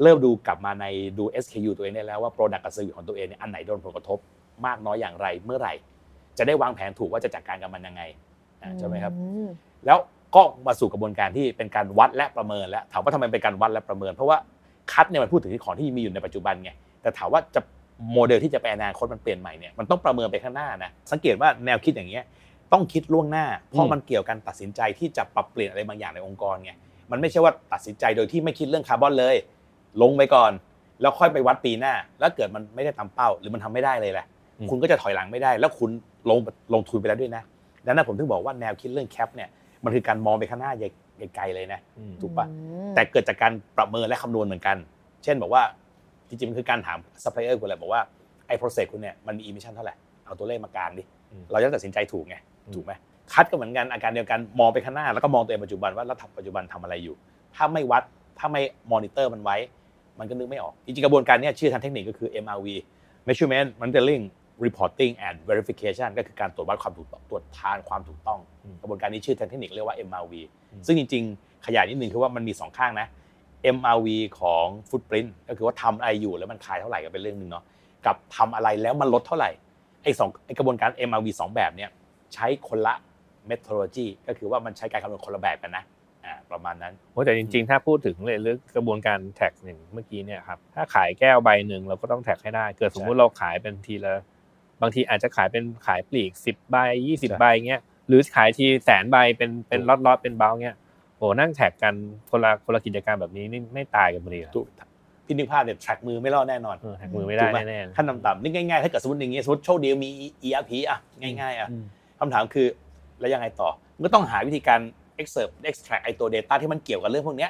Speaker 5: เริ่มดูกลับมาในดู SKU ตัวเองได้แล้วว่า product กับ service ของตัวเองเนี่ยอันไหนโดนผลกระทบมากน้อยอย่างไรเมื่อไหร่ จะได้วางแผนถูกว่าจะจัดการกับมันยังไงใช่ไหมครับ แล้วก็มาสู่กระบวนการที่เป็นการวัดและประเมินแล้วถามว่าทำไมเป็นการวัดและประเมิน เพราะว่าคัดเนี่ยมันพูดถึงที่ของที่มีอยู่ในปัจจุบันไงแต่ถามว่าจะ โมเดลที่จะไปอนาคตมันเปลี่ยนใหม่เนี่ยมันต้องประเมินไปข้างหน้านะสังเกตว่าแนวคิดอย่างเงี้ยต้องคิดล่วงหน้า เพราะมันเกี่ยวกันตัดสินใจที่จะปรับเปลี่ยนอะไรบางอย่างในองค์กรไงมันไม่ใช่ว่าตัดสินใจโดยที่ไม่คิดเรื่องคาร์บอนเลย ลงไปก่อน แล้วค่อยไปวัดปีหน้า แล้วเกิดมันไม่ได้ตามเป้า หรือมันทำไม่ได้เลยแหละคุณก็จะถอยหลังไม่ได้ แล้วคุณลงลงทุนไปแล้วด้วยนะดังนั้นผมถึงบอกว่าแนวคิดเรื่อง cap เนี่ยมันคือการมองไปข้างหน้าไกลๆเลยนะถูกปะแต่เกิดจากการประเมินและคำนวณเหมือนกัน เช่นบอกว่า จริงๆมันคือการถามซัพพลายเออร์คุณแหละบอกว่าไอ้ process คุณเนี่ยมันมี emission เท่าไหร่เอาตัวเลขมาการดิเราจะตัดสินใจถูกไงถูกไหม cut ก็เหมือนกันอาการเดียวกันมองไปข้างหน้าแล้วก็มองตัวเองปัจจุบันว่าเราทำปัจจุบันทำอะไรอยู่ ถ้าไม่วัดถ้าไม่มอนิเตอร์มันไว้ มันก็นึกไม่ออกจริงๆกระบวนการนี้ชื่อทางเทคนิคก็คือ MRV Measurement Monitoring reporting and verification ก็คือการตรวจวัดความถูกต้องตรวจทานความถูกต้อง กระบวนการนี้ชื่อทางเทคนิคเรียกว่า MRV ซึ่งจริง ๆ ขยายนิดนึงคือว่ามันมี 2 ข้างนะ MRV ของ footprint ก็คือว่าทำอะไรอยู่แล้วมันคายเท่าไหร่ก็เป็นเรื่องหนึ่งเนาะกับทำอะไรแล้วมันลดเท่าไหร่ไอ้สองไอ้กระบวนการ MRV 2แบบเนี้ยใช้คนละ methodology ก็คือว่ามันใช้การคำนวณคนละแบบกันนะอ่าประมาณนั้น
Speaker 1: โอ้แต่จริงๆ ถ้าพูดถึงเลยเรื่องกระบวนการ track หนึ่งเมื่อกี้เนี่ยครับถ้าขายแก้วใบหนึ่งเราก็ต้อง track ให้ได้ เกิดสมมุติเราขายเป็นทีละบางทีอาจจะขายเป็นขายปลีกสิบใบยี่สิบใบเงี้ยหรือขายทีแสนใบเป็นเป็นล็อตล็อตเป็นเบลเงี้ย โอ้นั่ง track กันคนละคนละกิจการแบบนี้นี่ไม่ตายกันพอดี
Speaker 5: ถูกพี่นึกภาพเนี่ย track มือไม่รอดแน่นอน
Speaker 1: track มือไม่ได้แน่
Speaker 5: ขั้นต่ำๆนี่ง่ายๆถ้าเกิดสมมติอย่างงี้สมมติโชคดีมี ERP อะง่ายๆอะคำถามคือแล้วยังไงต่อก็ต้องหาวิธีการ extract extract ไอตัว data ที่มันเกี่ยวกับเรื่องพวกนี้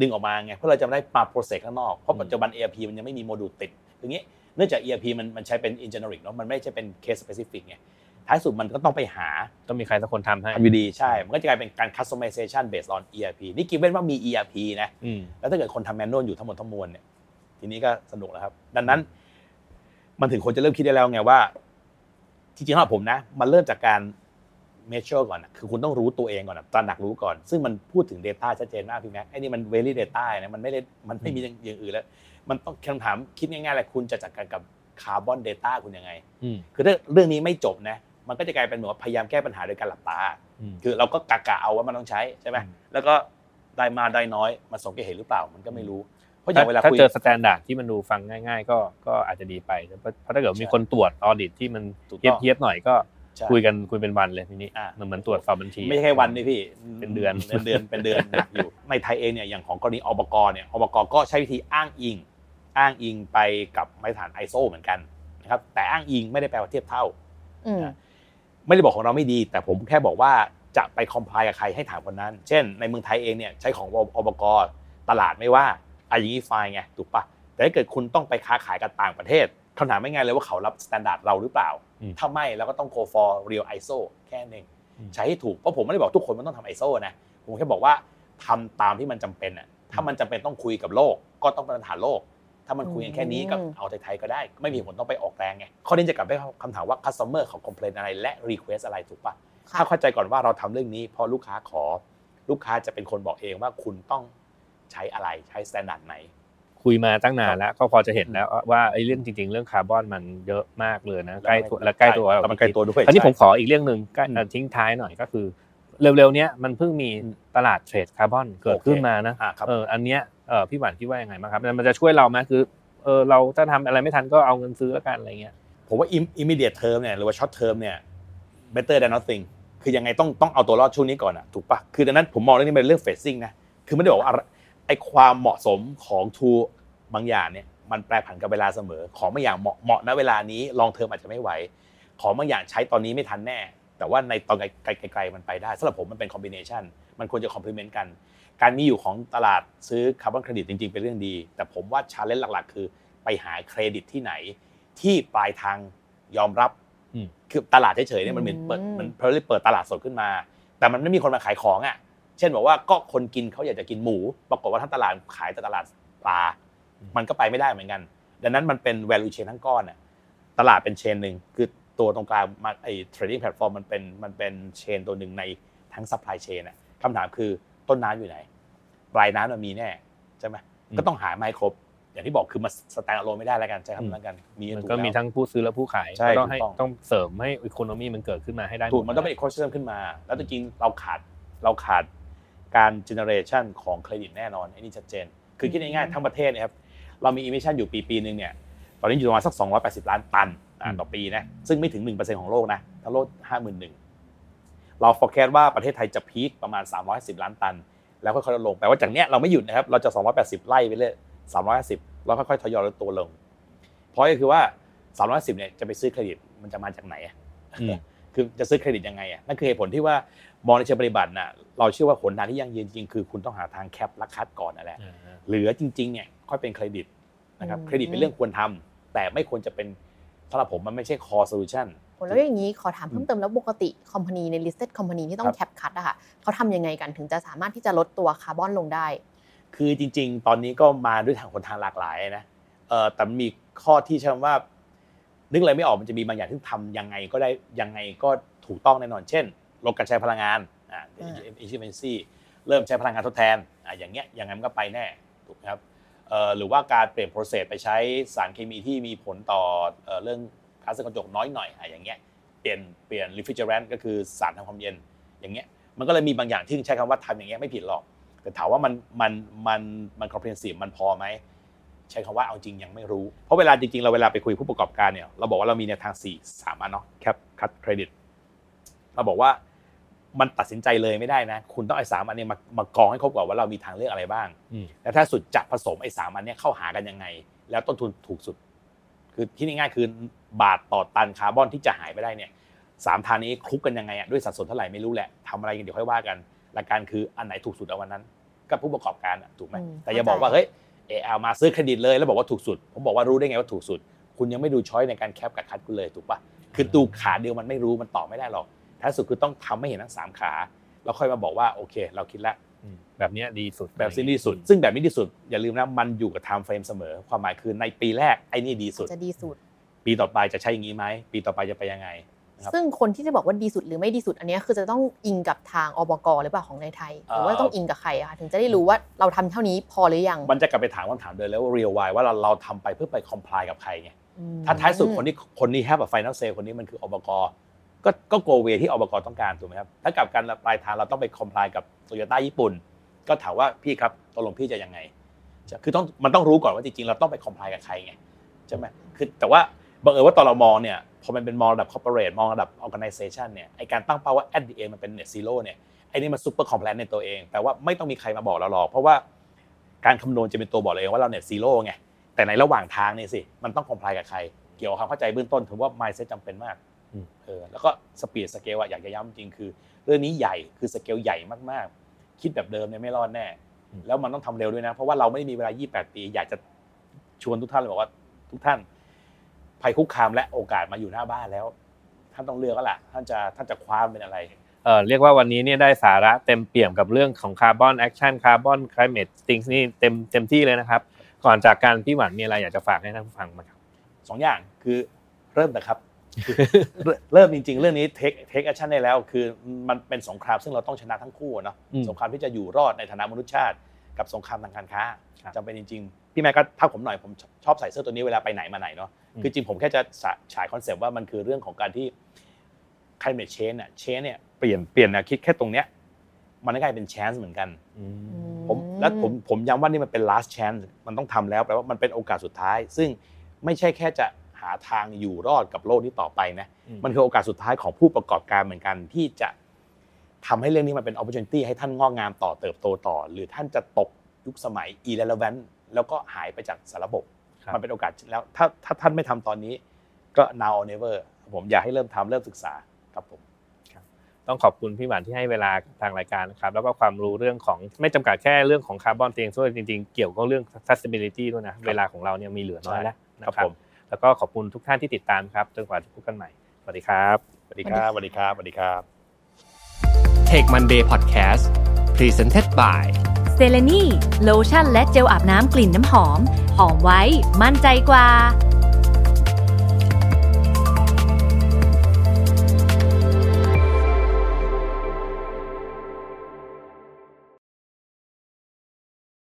Speaker 5: ดึงออกมาไงเพื่อเราจะได้ปรับโปรเซสข้างนอกเพราะปัจจุบัน ERP มันยังไม่มีโมดูลติดอย่างนี้เนื่องจาก ERP มันมันใช้เป็น in generic เนาะมันไม่ใช่เป็น case specific ไง ท้ายสุดมันก็ต้องไปหา
Speaker 1: ต้องมีใครสักคนทำให้
Speaker 5: ทำดีใช่ มันก็จะกลายเป็นการ customization based on ERP นี่กิเว้นว่ามี ERP นะแล้วถ้าเกิดคนทำแมนนวลอยู่ทั้งหมดทั้งมวลเนี่ยทีนี้ก็สนุกแล้วครับ ดังนั้น มันถึงคนจะเริ่มคิดได้แล้วไงว่าจริงๆสำหรับผมนะ มันเริ่มจากการเมชเชอร์ก่อนคือคุณต้องรู้ตัวเองก่อนตระหนักรู้ก่อน ซึ่งมันพูดถึง Data ชัดเจนมากพี่แม็กไอ้นี่มัน very data นะมันไม่ได้มันไม่มีอย่างอื่นแล้ว มันต้องคำถามคิดง่ายๆเลยคุณจะจัดการกับคาร์บอนเดต้าคุณยังไง คือถ้าเรื่องนี้ไม่จบนะ มันก็จะกลายเป็นเหมือนพยายามแก้ปัญหาโดยการหลับตา คือเราก็กะกะเอาว่ามันต้องใช้ใช่ไหมแล้วก็ได้มาได้น้อยมันสมเกเหตุหรือเปล่ามันก็ไม่รู้
Speaker 1: เพราะอย่างเวลาถ้าเจอ standard ที่มันดูฟังง่าย ๆ ก็ก็อาจจะดีไปเพราะถ้าเกิดมีคนตรวจ audit ที่มันเฉียบๆหน่อยก็คุยกันคุยเป็นวันเลยทีนี้มันเหมือนตรวจสอบบัญชี
Speaker 5: ไม่ใช่แค่วันนี่พี่
Speaker 1: เป็นเดือน
Speaker 5: เป็นเดือนเป็นเดือนหนักอยู่ในไทยเองเนี่ยอย่างของกรณีอบกเนี่ยอบกก็ใช้วิธีอ้างอิง อ้างอิงไปกับมาตรฐาน ISO เหมือนกันนะครับแต่อ้างอิงไม่ได้แปลว่าเทียบเท่า ไม่ได้บอกของเราไม่ดี แต่ผมแค่บอกว่าจะไปคอมพลายกับใครให้ถามคนนั้น เช่น ในเมืองไทยเองเนี่ยใช้ของอบกตลาดไม่ว่าอะอย่างนี้ไฟไงถูกปะแแต่ถ้าเกิดคุณต้องไปค้าขายกับต่างประเทศคำถามไม่ง่ายเลยว่าเขารับมาตรฐานเราหรือเปล่า
Speaker 1: อืม
Speaker 5: ถ้าไม่เราก็ต้อง go for real ISO แค่นั้นเอง
Speaker 1: อืม
Speaker 5: ใช้ให้ถูก เพราะผมไม่ได้บอกทุกคนมันต้องทำ ISO นะ ผมแค่บอกว่าทำตามที่มันจำเป็นอะถ้ามันจำเป็นต้องคุยกับโลก ก็ต้องเป็นมาตรฐานโลก ถ้ามันคุยกันแค่นี้ก็
Speaker 2: อืม
Speaker 5: เอาไทยๆก็ได้ ไม่มีผลต้องไปออกแรงไงข้อนี้จะกลับไปคำถามว่า customer เขา complain อะไรและ request อะไรถูกปะ
Speaker 2: ค่ะ
Speaker 5: ถ้าเข้าใจก่อนว่าเราทำเรื่องนี้เพราะลูกค้าขอ ลูกค้าจะเป็นคนบอกเองว่าคุณต้องใช้อะไรใช้ standard ไหน
Speaker 1: คุยมาตั้งนานแล้วก็พอจะเห็นแล้วว่าไอ้เรื่องจริง ๆ เรื่องคาร์บอนมันเยอะมากเลยนะใกล้ตัวและใกล้ตัวเรา
Speaker 5: แล้วมันใกล้ตัวด้วย
Speaker 1: คราวนี้
Speaker 5: ใช่
Speaker 1: ผมขออีกเรื่องหนึ่งใกล้
Speaker 5: อืม
Speaker 1: เอ่อทิ้งท้ายหน่อยก็คือ เร็วๆเนี้ยมันเพิ่งมี
Speaker 5: อืม
Speaker 1: ตลาดเทรดคาร์บอนเกิดขึ้นมานะ
Speaker 5: อ่าครับ
Speaker 1: เอออันเนี้ยเออ พี่หวานคิดว่ายังไงบ้างครับมันจะช่วยเราไหมคือเออเราถ้าทำอะไรไม่ทันก็เอาเงินซื้อแล้วกันอะไรเงี้ย
Speaker 5: ผมว่า immediate term เนี่ยหรือว่า short term เนี่ย better than nothing คือยังไงต้องต้องเอาตัวรอดช่วงนี้ก่อนอะถูกปะคือดังนั้นผมมองเรื่องนี้เป็นเรื่อง phasing นะคือไม่ได้บอกว่าอะไรไอความเหมาะสมของทูบางอย่างเนี่ยมันแปรผันกับเวลาเสมอ ของบางอย่างเหมาะเหมาะณเวลานี้ลองเทอมอาจจะไม่ไหว ของบางอย่างใช้ตอนนี้ไม่ทันแน่ แต่ว่าในตอนไกลๆมันไปได้สำหรับผมมันเป็น combination มันควรจะ complement กัน การมีอยู่ของตลาดซื้อคาร์บอนเครดิตจริงๆ เป็นเรื่องดี แต่ผมว่า challenge หลักๆ คือไปหาเครดิตที่ไหน ที่ปลายทางยอมรับ
Speaker 1: อืม
Speaker 5: คือตลาดเฉยๆเนี่ยมันเหมือนเปิด
Speaker 2: อืม
Speaker 5: มัน play เปิดตลาดสดขึ้นมา แต่มันไม่มีคนมาขายของอะ เช่นบอกว่าก็คนกินเขาอยากจะกินหมู ปรากฏว่าทั้งตลาดขายแต่ตลาดปลา มันก็ไปไม่ได้เหมือนกัน ดังนั้นมันเป็น value chain ทั้งก้อนอะตลาดเป็น chain หนึ่งคือตัวตรงกลางมาไอ้ trading platform มันเป็นมันเป็นเชนตัวหนึ่งในทั้ง supply chain อะคำถามคือ ต้นน้ำอยู่ไหน ปลายน้ำมันมีแน่ใช่ไหม
Speaker 1: อืม
Speaker 5: ก็ต้องหาไมาให้ครบ อย่างที่บอกคือมาสแตนด์อะโลไม่ได้แล้วกันใช้คำนั้นแล้วกันมี
Speaker 1: มัน
Speaker 5: ถู
Speaker 1: ก็
Speaker 5: แล้ว
Speaker 1: มีทั้งผู้ซื้อและผู้ขาย
Speaker 5: ใช่
Speaker 1: ก็ต้องให้
Speaker 5: ถูกต้อง
Speaker 1: ต้องเสริมให้อีโคโนมีมันเกิดขึ้นมาให้ได้
Speaker 5: ถูกมันต้องเป็น ecosystem ขึ้นมา แล้วจริงๆเราขาดเราขาดการ generation ของเครดิตแน่นอนไอ้นี่ชัดเจน คือคิดง่ายๆทั้งประเทศเนยครับเรามี emission อยู่ปีปีหนึ่งเนี่ยตอนนี้อยู่ประมาณสัก 280 ล้านตันอ่าต่อปีนะซึ่งไม่ถึง 1%ของโลกนะทั้งโลก 51,000 เรา forecast ว่าประเทศไทยจะพีคประมาณ310ล้านตัน แล้วค่อยๆลดลงแปลว่าจากเนี้ยเราไม่หยุดนะครับ เราจะ 280 ไล่ไปเรื่อย350แล้วค่อยๆทยอยลดตัวลง เพราะก็คือว่า310เนี่ยจะไปซื้อเครดิตมันจะมาจากไหนอะ
Speaker 1: อืม
Speaker 5: คือจะซื้อเครดิตยังไงอะนั่นคือเหตุผลที่ว่ามองในเชิงปฏิบัติน่ะเราเชื่อว่าผลทางที่ยั่งยืนจริงคือคุณต้องหาทางแคปและคัดก่อนนั่นแหละ
Speaker 1: อ่า
Speaker 5: เหลือจริงๆเนี่ยค่อยเป็นเครดิตนะครับ
Speaker 2: อืม
Speaker 5: เครดิตเป็นเรื่องควรทำแต่ไม่ควรจะเป็นสำหรับผมมันไม่ใช่ core solution
Speaker 2: โอ้แล้วอย่างนี้ขอถามเพิ่มเติมแล้วปกติคอมพานีใน listed company ที่ต้อ
Speaker 5: ครั
Speaker 2: ง
Speaker 5: บ
Speaker 2: แคปคัตอะค่ะเขาทำยังไงกันถึงจะสามารถที่จะลดตัวคาร์บอนลงได้
Speaker 5: คือจริง ๆ ตอนนี้ก็มาด้วยทางคนทางหลากหลายนะเออแต่มันมีข้อที่ใช้คำว่า นึกอะไรไม่ออกมันจะมีบางอย่างที่ทำยังไงก็ได้ยังไงก็ถูกต้องแน่นอนเช่นลดการใช้พลังงานอ่า
Speaker 2: อ่า
Speaker 5: efficiency เริ่มใช้พลังงานทดแทนอ่าอย่างเงี้ยยังไงมันก็ไปแน่ถูกไหมครับเอ่อหรือว่าการเปลี่ยน process ไปใช้สารเคมีที่มีผลต่อเอ่อเรื่องก๊าซเรือนกระจกน้อยหน่อยอะอย่างเงี้ยเปลี่ยนเปลี่ยน refrigerant ก็คือสารทำความเย็นอย่างเงี้ยมันก็เลยมีบางอย่างที่ใช้คำว่าทำอย่างเงี้ยไม่ผิดหรอก แต่ถามว่ามันมันมันมัน comprehensive มันพอไหมใช้คำว่าเอาจริงยังไม่รู้ เพราะเวลาจริงๆ เราเวลาไปคุยผู้ประกอบการเนี่ยเราบอกว่าเรามีแนวทาง 4 3 อันเนาะแคปคัดเครดิตเราบอกว่ามันตัดสินใจเลยไม่ได้นะ คุณต้องไอ้สามอันเนี้มามากองให้ครบก่อนว่าเรามีทางเลือกอะไรบ้าง
Speaker 1: อืม
Speaker 5: แล้วถ้าสุดจะผสมไอ้สามอันเนี้ยเข้าหากันยังไง แล้วต้นทุนถูกสุด คือที่ง่ายๆคือบาทต่อตันคาร์บอนที่จะหายไปได้เนี่ยสามทางนี้คลุกกันยังไงอะด้วยสัดส่วนเท่าไหร่ไม่รู้แหละทำอะไรกันเดี๋ยวค่อยว่ากัน หลักการคืออันไหนถูกสุดเอาวันนั้น กับผู้ประกอบการอะถูกไหม
Speaker 2: อืม
Speaker 5: แต่อย่าบอกว่า
Speaker 2: เข้าใจ
Speaker 5: เฮ้ยเอลมาซื้อเครดิตเลยแล้วบอกว่าถูกสุด ผมบอกว่ารู้ได้ไงว่าถูกสุด คุณยังไม่ดู choice ในการ cap กับ cut คุณเลยถูกปะคือดูขาเดียวมันไม่รู้มันตอบไม่ได้หรอกท้ายสุดคือต้องทำให้เห็นทั้งสามขาแล้วค่อยมาบอกว่าโอเค เราคิดแล้ว
Speaker 1: อืม แบบเนี้ยดีสุด
Speaker 5: แบบนี้ดีสุด ซึ่งแบบนี้ดีสุด อย่าลืมนะมันอยู่กับ time frame เสมอ ความหมายคือในปีแรกไอ้นี่ดีสุด
Speaker 2: จะดีสุด
Speaker 5: ปีต่อไปจะใช่อย่างนี้ไหมปีต่อไปจะไปยังไงครับ
Speaker 2: ซึ่งคนที่จะบอกว่าดีสุดหรือไม่ดีสุดอันเนี้ยคือจะต้องอิงกับทางอบกหรือเปล่าของในไทยหรือว่าต้องอิงกับใครอะคะถึงจะได้รู้ว่าเราทำเท่านี้พอหรือยัง
Speaker 5: มันจะกลับไปถามคำถามเดิมแล้วว่า real why ว่าเราเราทำไปเพื่อไป comply กับใครไง
Speaker 2: อืม
Speaker 5: ถ้าท้ายสุดคนที่คนนี้ happy กับ final say คนนี้มันคืออบกก็ก็ go way ที่อบกต้องการถูกไหมครับถ้ากลับกันปลายทางเราต้องไป comply กับโตโยต้าญี่ปุ่น ก็ถามว่าพี่ครับตกลงพี่จะยังไงจะคือต้องมันต้องรู้ก่อนว่าจริงๆเราต้องไป comply กับใครไงใช่ไหมคือแต่ว่าบังเอิญว่าตอนเรามองเนี่ยพอมันเป็นมองระดับ corporate มองระดับ organization เนี่ยไอการตั้งเป้าว่า at the end มันเป็น net zero เนี่ยไอ้นี่มัน super complex ในตัวเองแปลว่าไม่ต้องมีใครมาบอกเราหรอกเพราะว่าการคำนวณจะเป็นตัวบอกเราเองว่าเรา net zero ไงแต่ในระหว่างทางนี่สิมันต้อง comply กับใคร เกี่ยวกับความเข้าใจเบื้องต้นถือว่า mindset จำเป็นมาก
Speaker 1: อืม
Speaker 5: เออแล้วก็ speed scale อะอยากจะย้ำจริงคือ เรื่องนี้ใหญ่คือสเกลใหญ่มากๆ คิดแบบเดิมเนี่ยไม่รอดแน่ แล้วมันต้องทำเร็วด้วยนะ เพราะว่าเราไม่ได้มีเวลา 28 ปี อยากจะชวนทุกท่านเลยบอกว่าทุกท่าน ภัยคุกคามและโอกาสมาอยู่หน้าบ้านแล้ว ท่านต้องเลือกก็แหละท่านจะท่านจะคว้าเป็นอะไร
Speaker 1: เอ่อเรียกว่าวันนี้เนี่ยได้สาระเต็มเปี่ยมกับเรื่องของ carbon action carbon climate thing นี่เต็มเต็มที่เลยนะครับ ก่อนจากการพี่หวานมีอะไรอยากจะฝากให้ท่านผู้ฟังไหมครับ
Speaker 5: สองอย่างคือเริ่มแต่ครับ เริ่มจริง ๆ เรื่องนี้ take take action ได้แล้ว คือมันเป็นสงครามซึ่งเราต้องชนะทั้งคู่อะเนาะ
Speaker 1: อืม
Speaker 5: สงครามที่จะอยู่รอดในฐานะมนุษยชาติ กับสงครามทางการค้า
Speaker 1: ครับ
Speaker 5: จำเป็นจริง ๆ พี่แม่ก็ทักผมหน่อยผมชอบใส่เสื้อตัวนี้เวลาไปไหนมาไหนเนาะ
Speaker 1: อืม
Speaker 5: คือจริงผมแค่จะฉาฉายคอนเซปต์ว่ามันคือเรื่องของการที่ climate change เนี่ย change เนี่ยเปลี่ยนเปลี่ยนแนวคิดแค่ตรงเนี้ยมันก็กลายเป็น chance เหมือนกัน
Speaker 1: อืม
Speaker 5: ผมและผมผมย้ำว่านี่มันเป็น last chance มันต้องทำแล้วแปลว่ามันเป็นโอกาสสุดท้าย ซึ่งไม่ใช่แค่จะ หาทางอยู่รอดกับโลกนี้ต่อไปนะ
Speaker 1: อืม
Speaker 5: มันคือโอกาสสุดท้ายของผู้ประกอบการเหมือนกันที่จะทำให้เรื่องนี้มันเป็น opportunity ให้ท่านงอกงามต่อเติบโตต่อ หรือท่านจะตกยุคสมัย irrelevant แล้วก็หายไปจากสารระบบ
Speaker 1: ครับ
Speaker 5: มันเป็นโอกาสแล้วถ้าถ้าท่านไม่ทำตอนนี้ก็ now or never ผมอยากให้เริ่มทำเริ่มศึกษาครับผม
Speaker 1: ต้องขอบคุณพี่หวานที่ให้เวลากับทางรายการนะครับแล้วก็ความรู้เรื่องของไม่จำกัดแค่เรื่องของคาร์บอนเตียงด้วยจริงๆ เกี่ยวกับเรื่อง sustainability ด้วยนะเวลาของเราเนี่ยมีเหลือน้อยแล้วนะ
Speaker 5: ค
Speaker 1: ค
Speaker 5: รั
Speaker 1: รั
Speaker 5: บบผม
Speaker 1: แล้วก็ขอบคุณทุกท่านที่ติดตามครับจนกว่าจะพบกันใหม่สวัสดีครับ
Speaker 5: สวัสดีครับสวัสดีครับสวัสดีครับ
Speaker 3: Take Monday Podcast Presented by
Speaker 4: เซเลนีโลชั่นและเจลอาบน้ำกลิ่นน้ำหอม หอมไว้ มั่นใจกว่า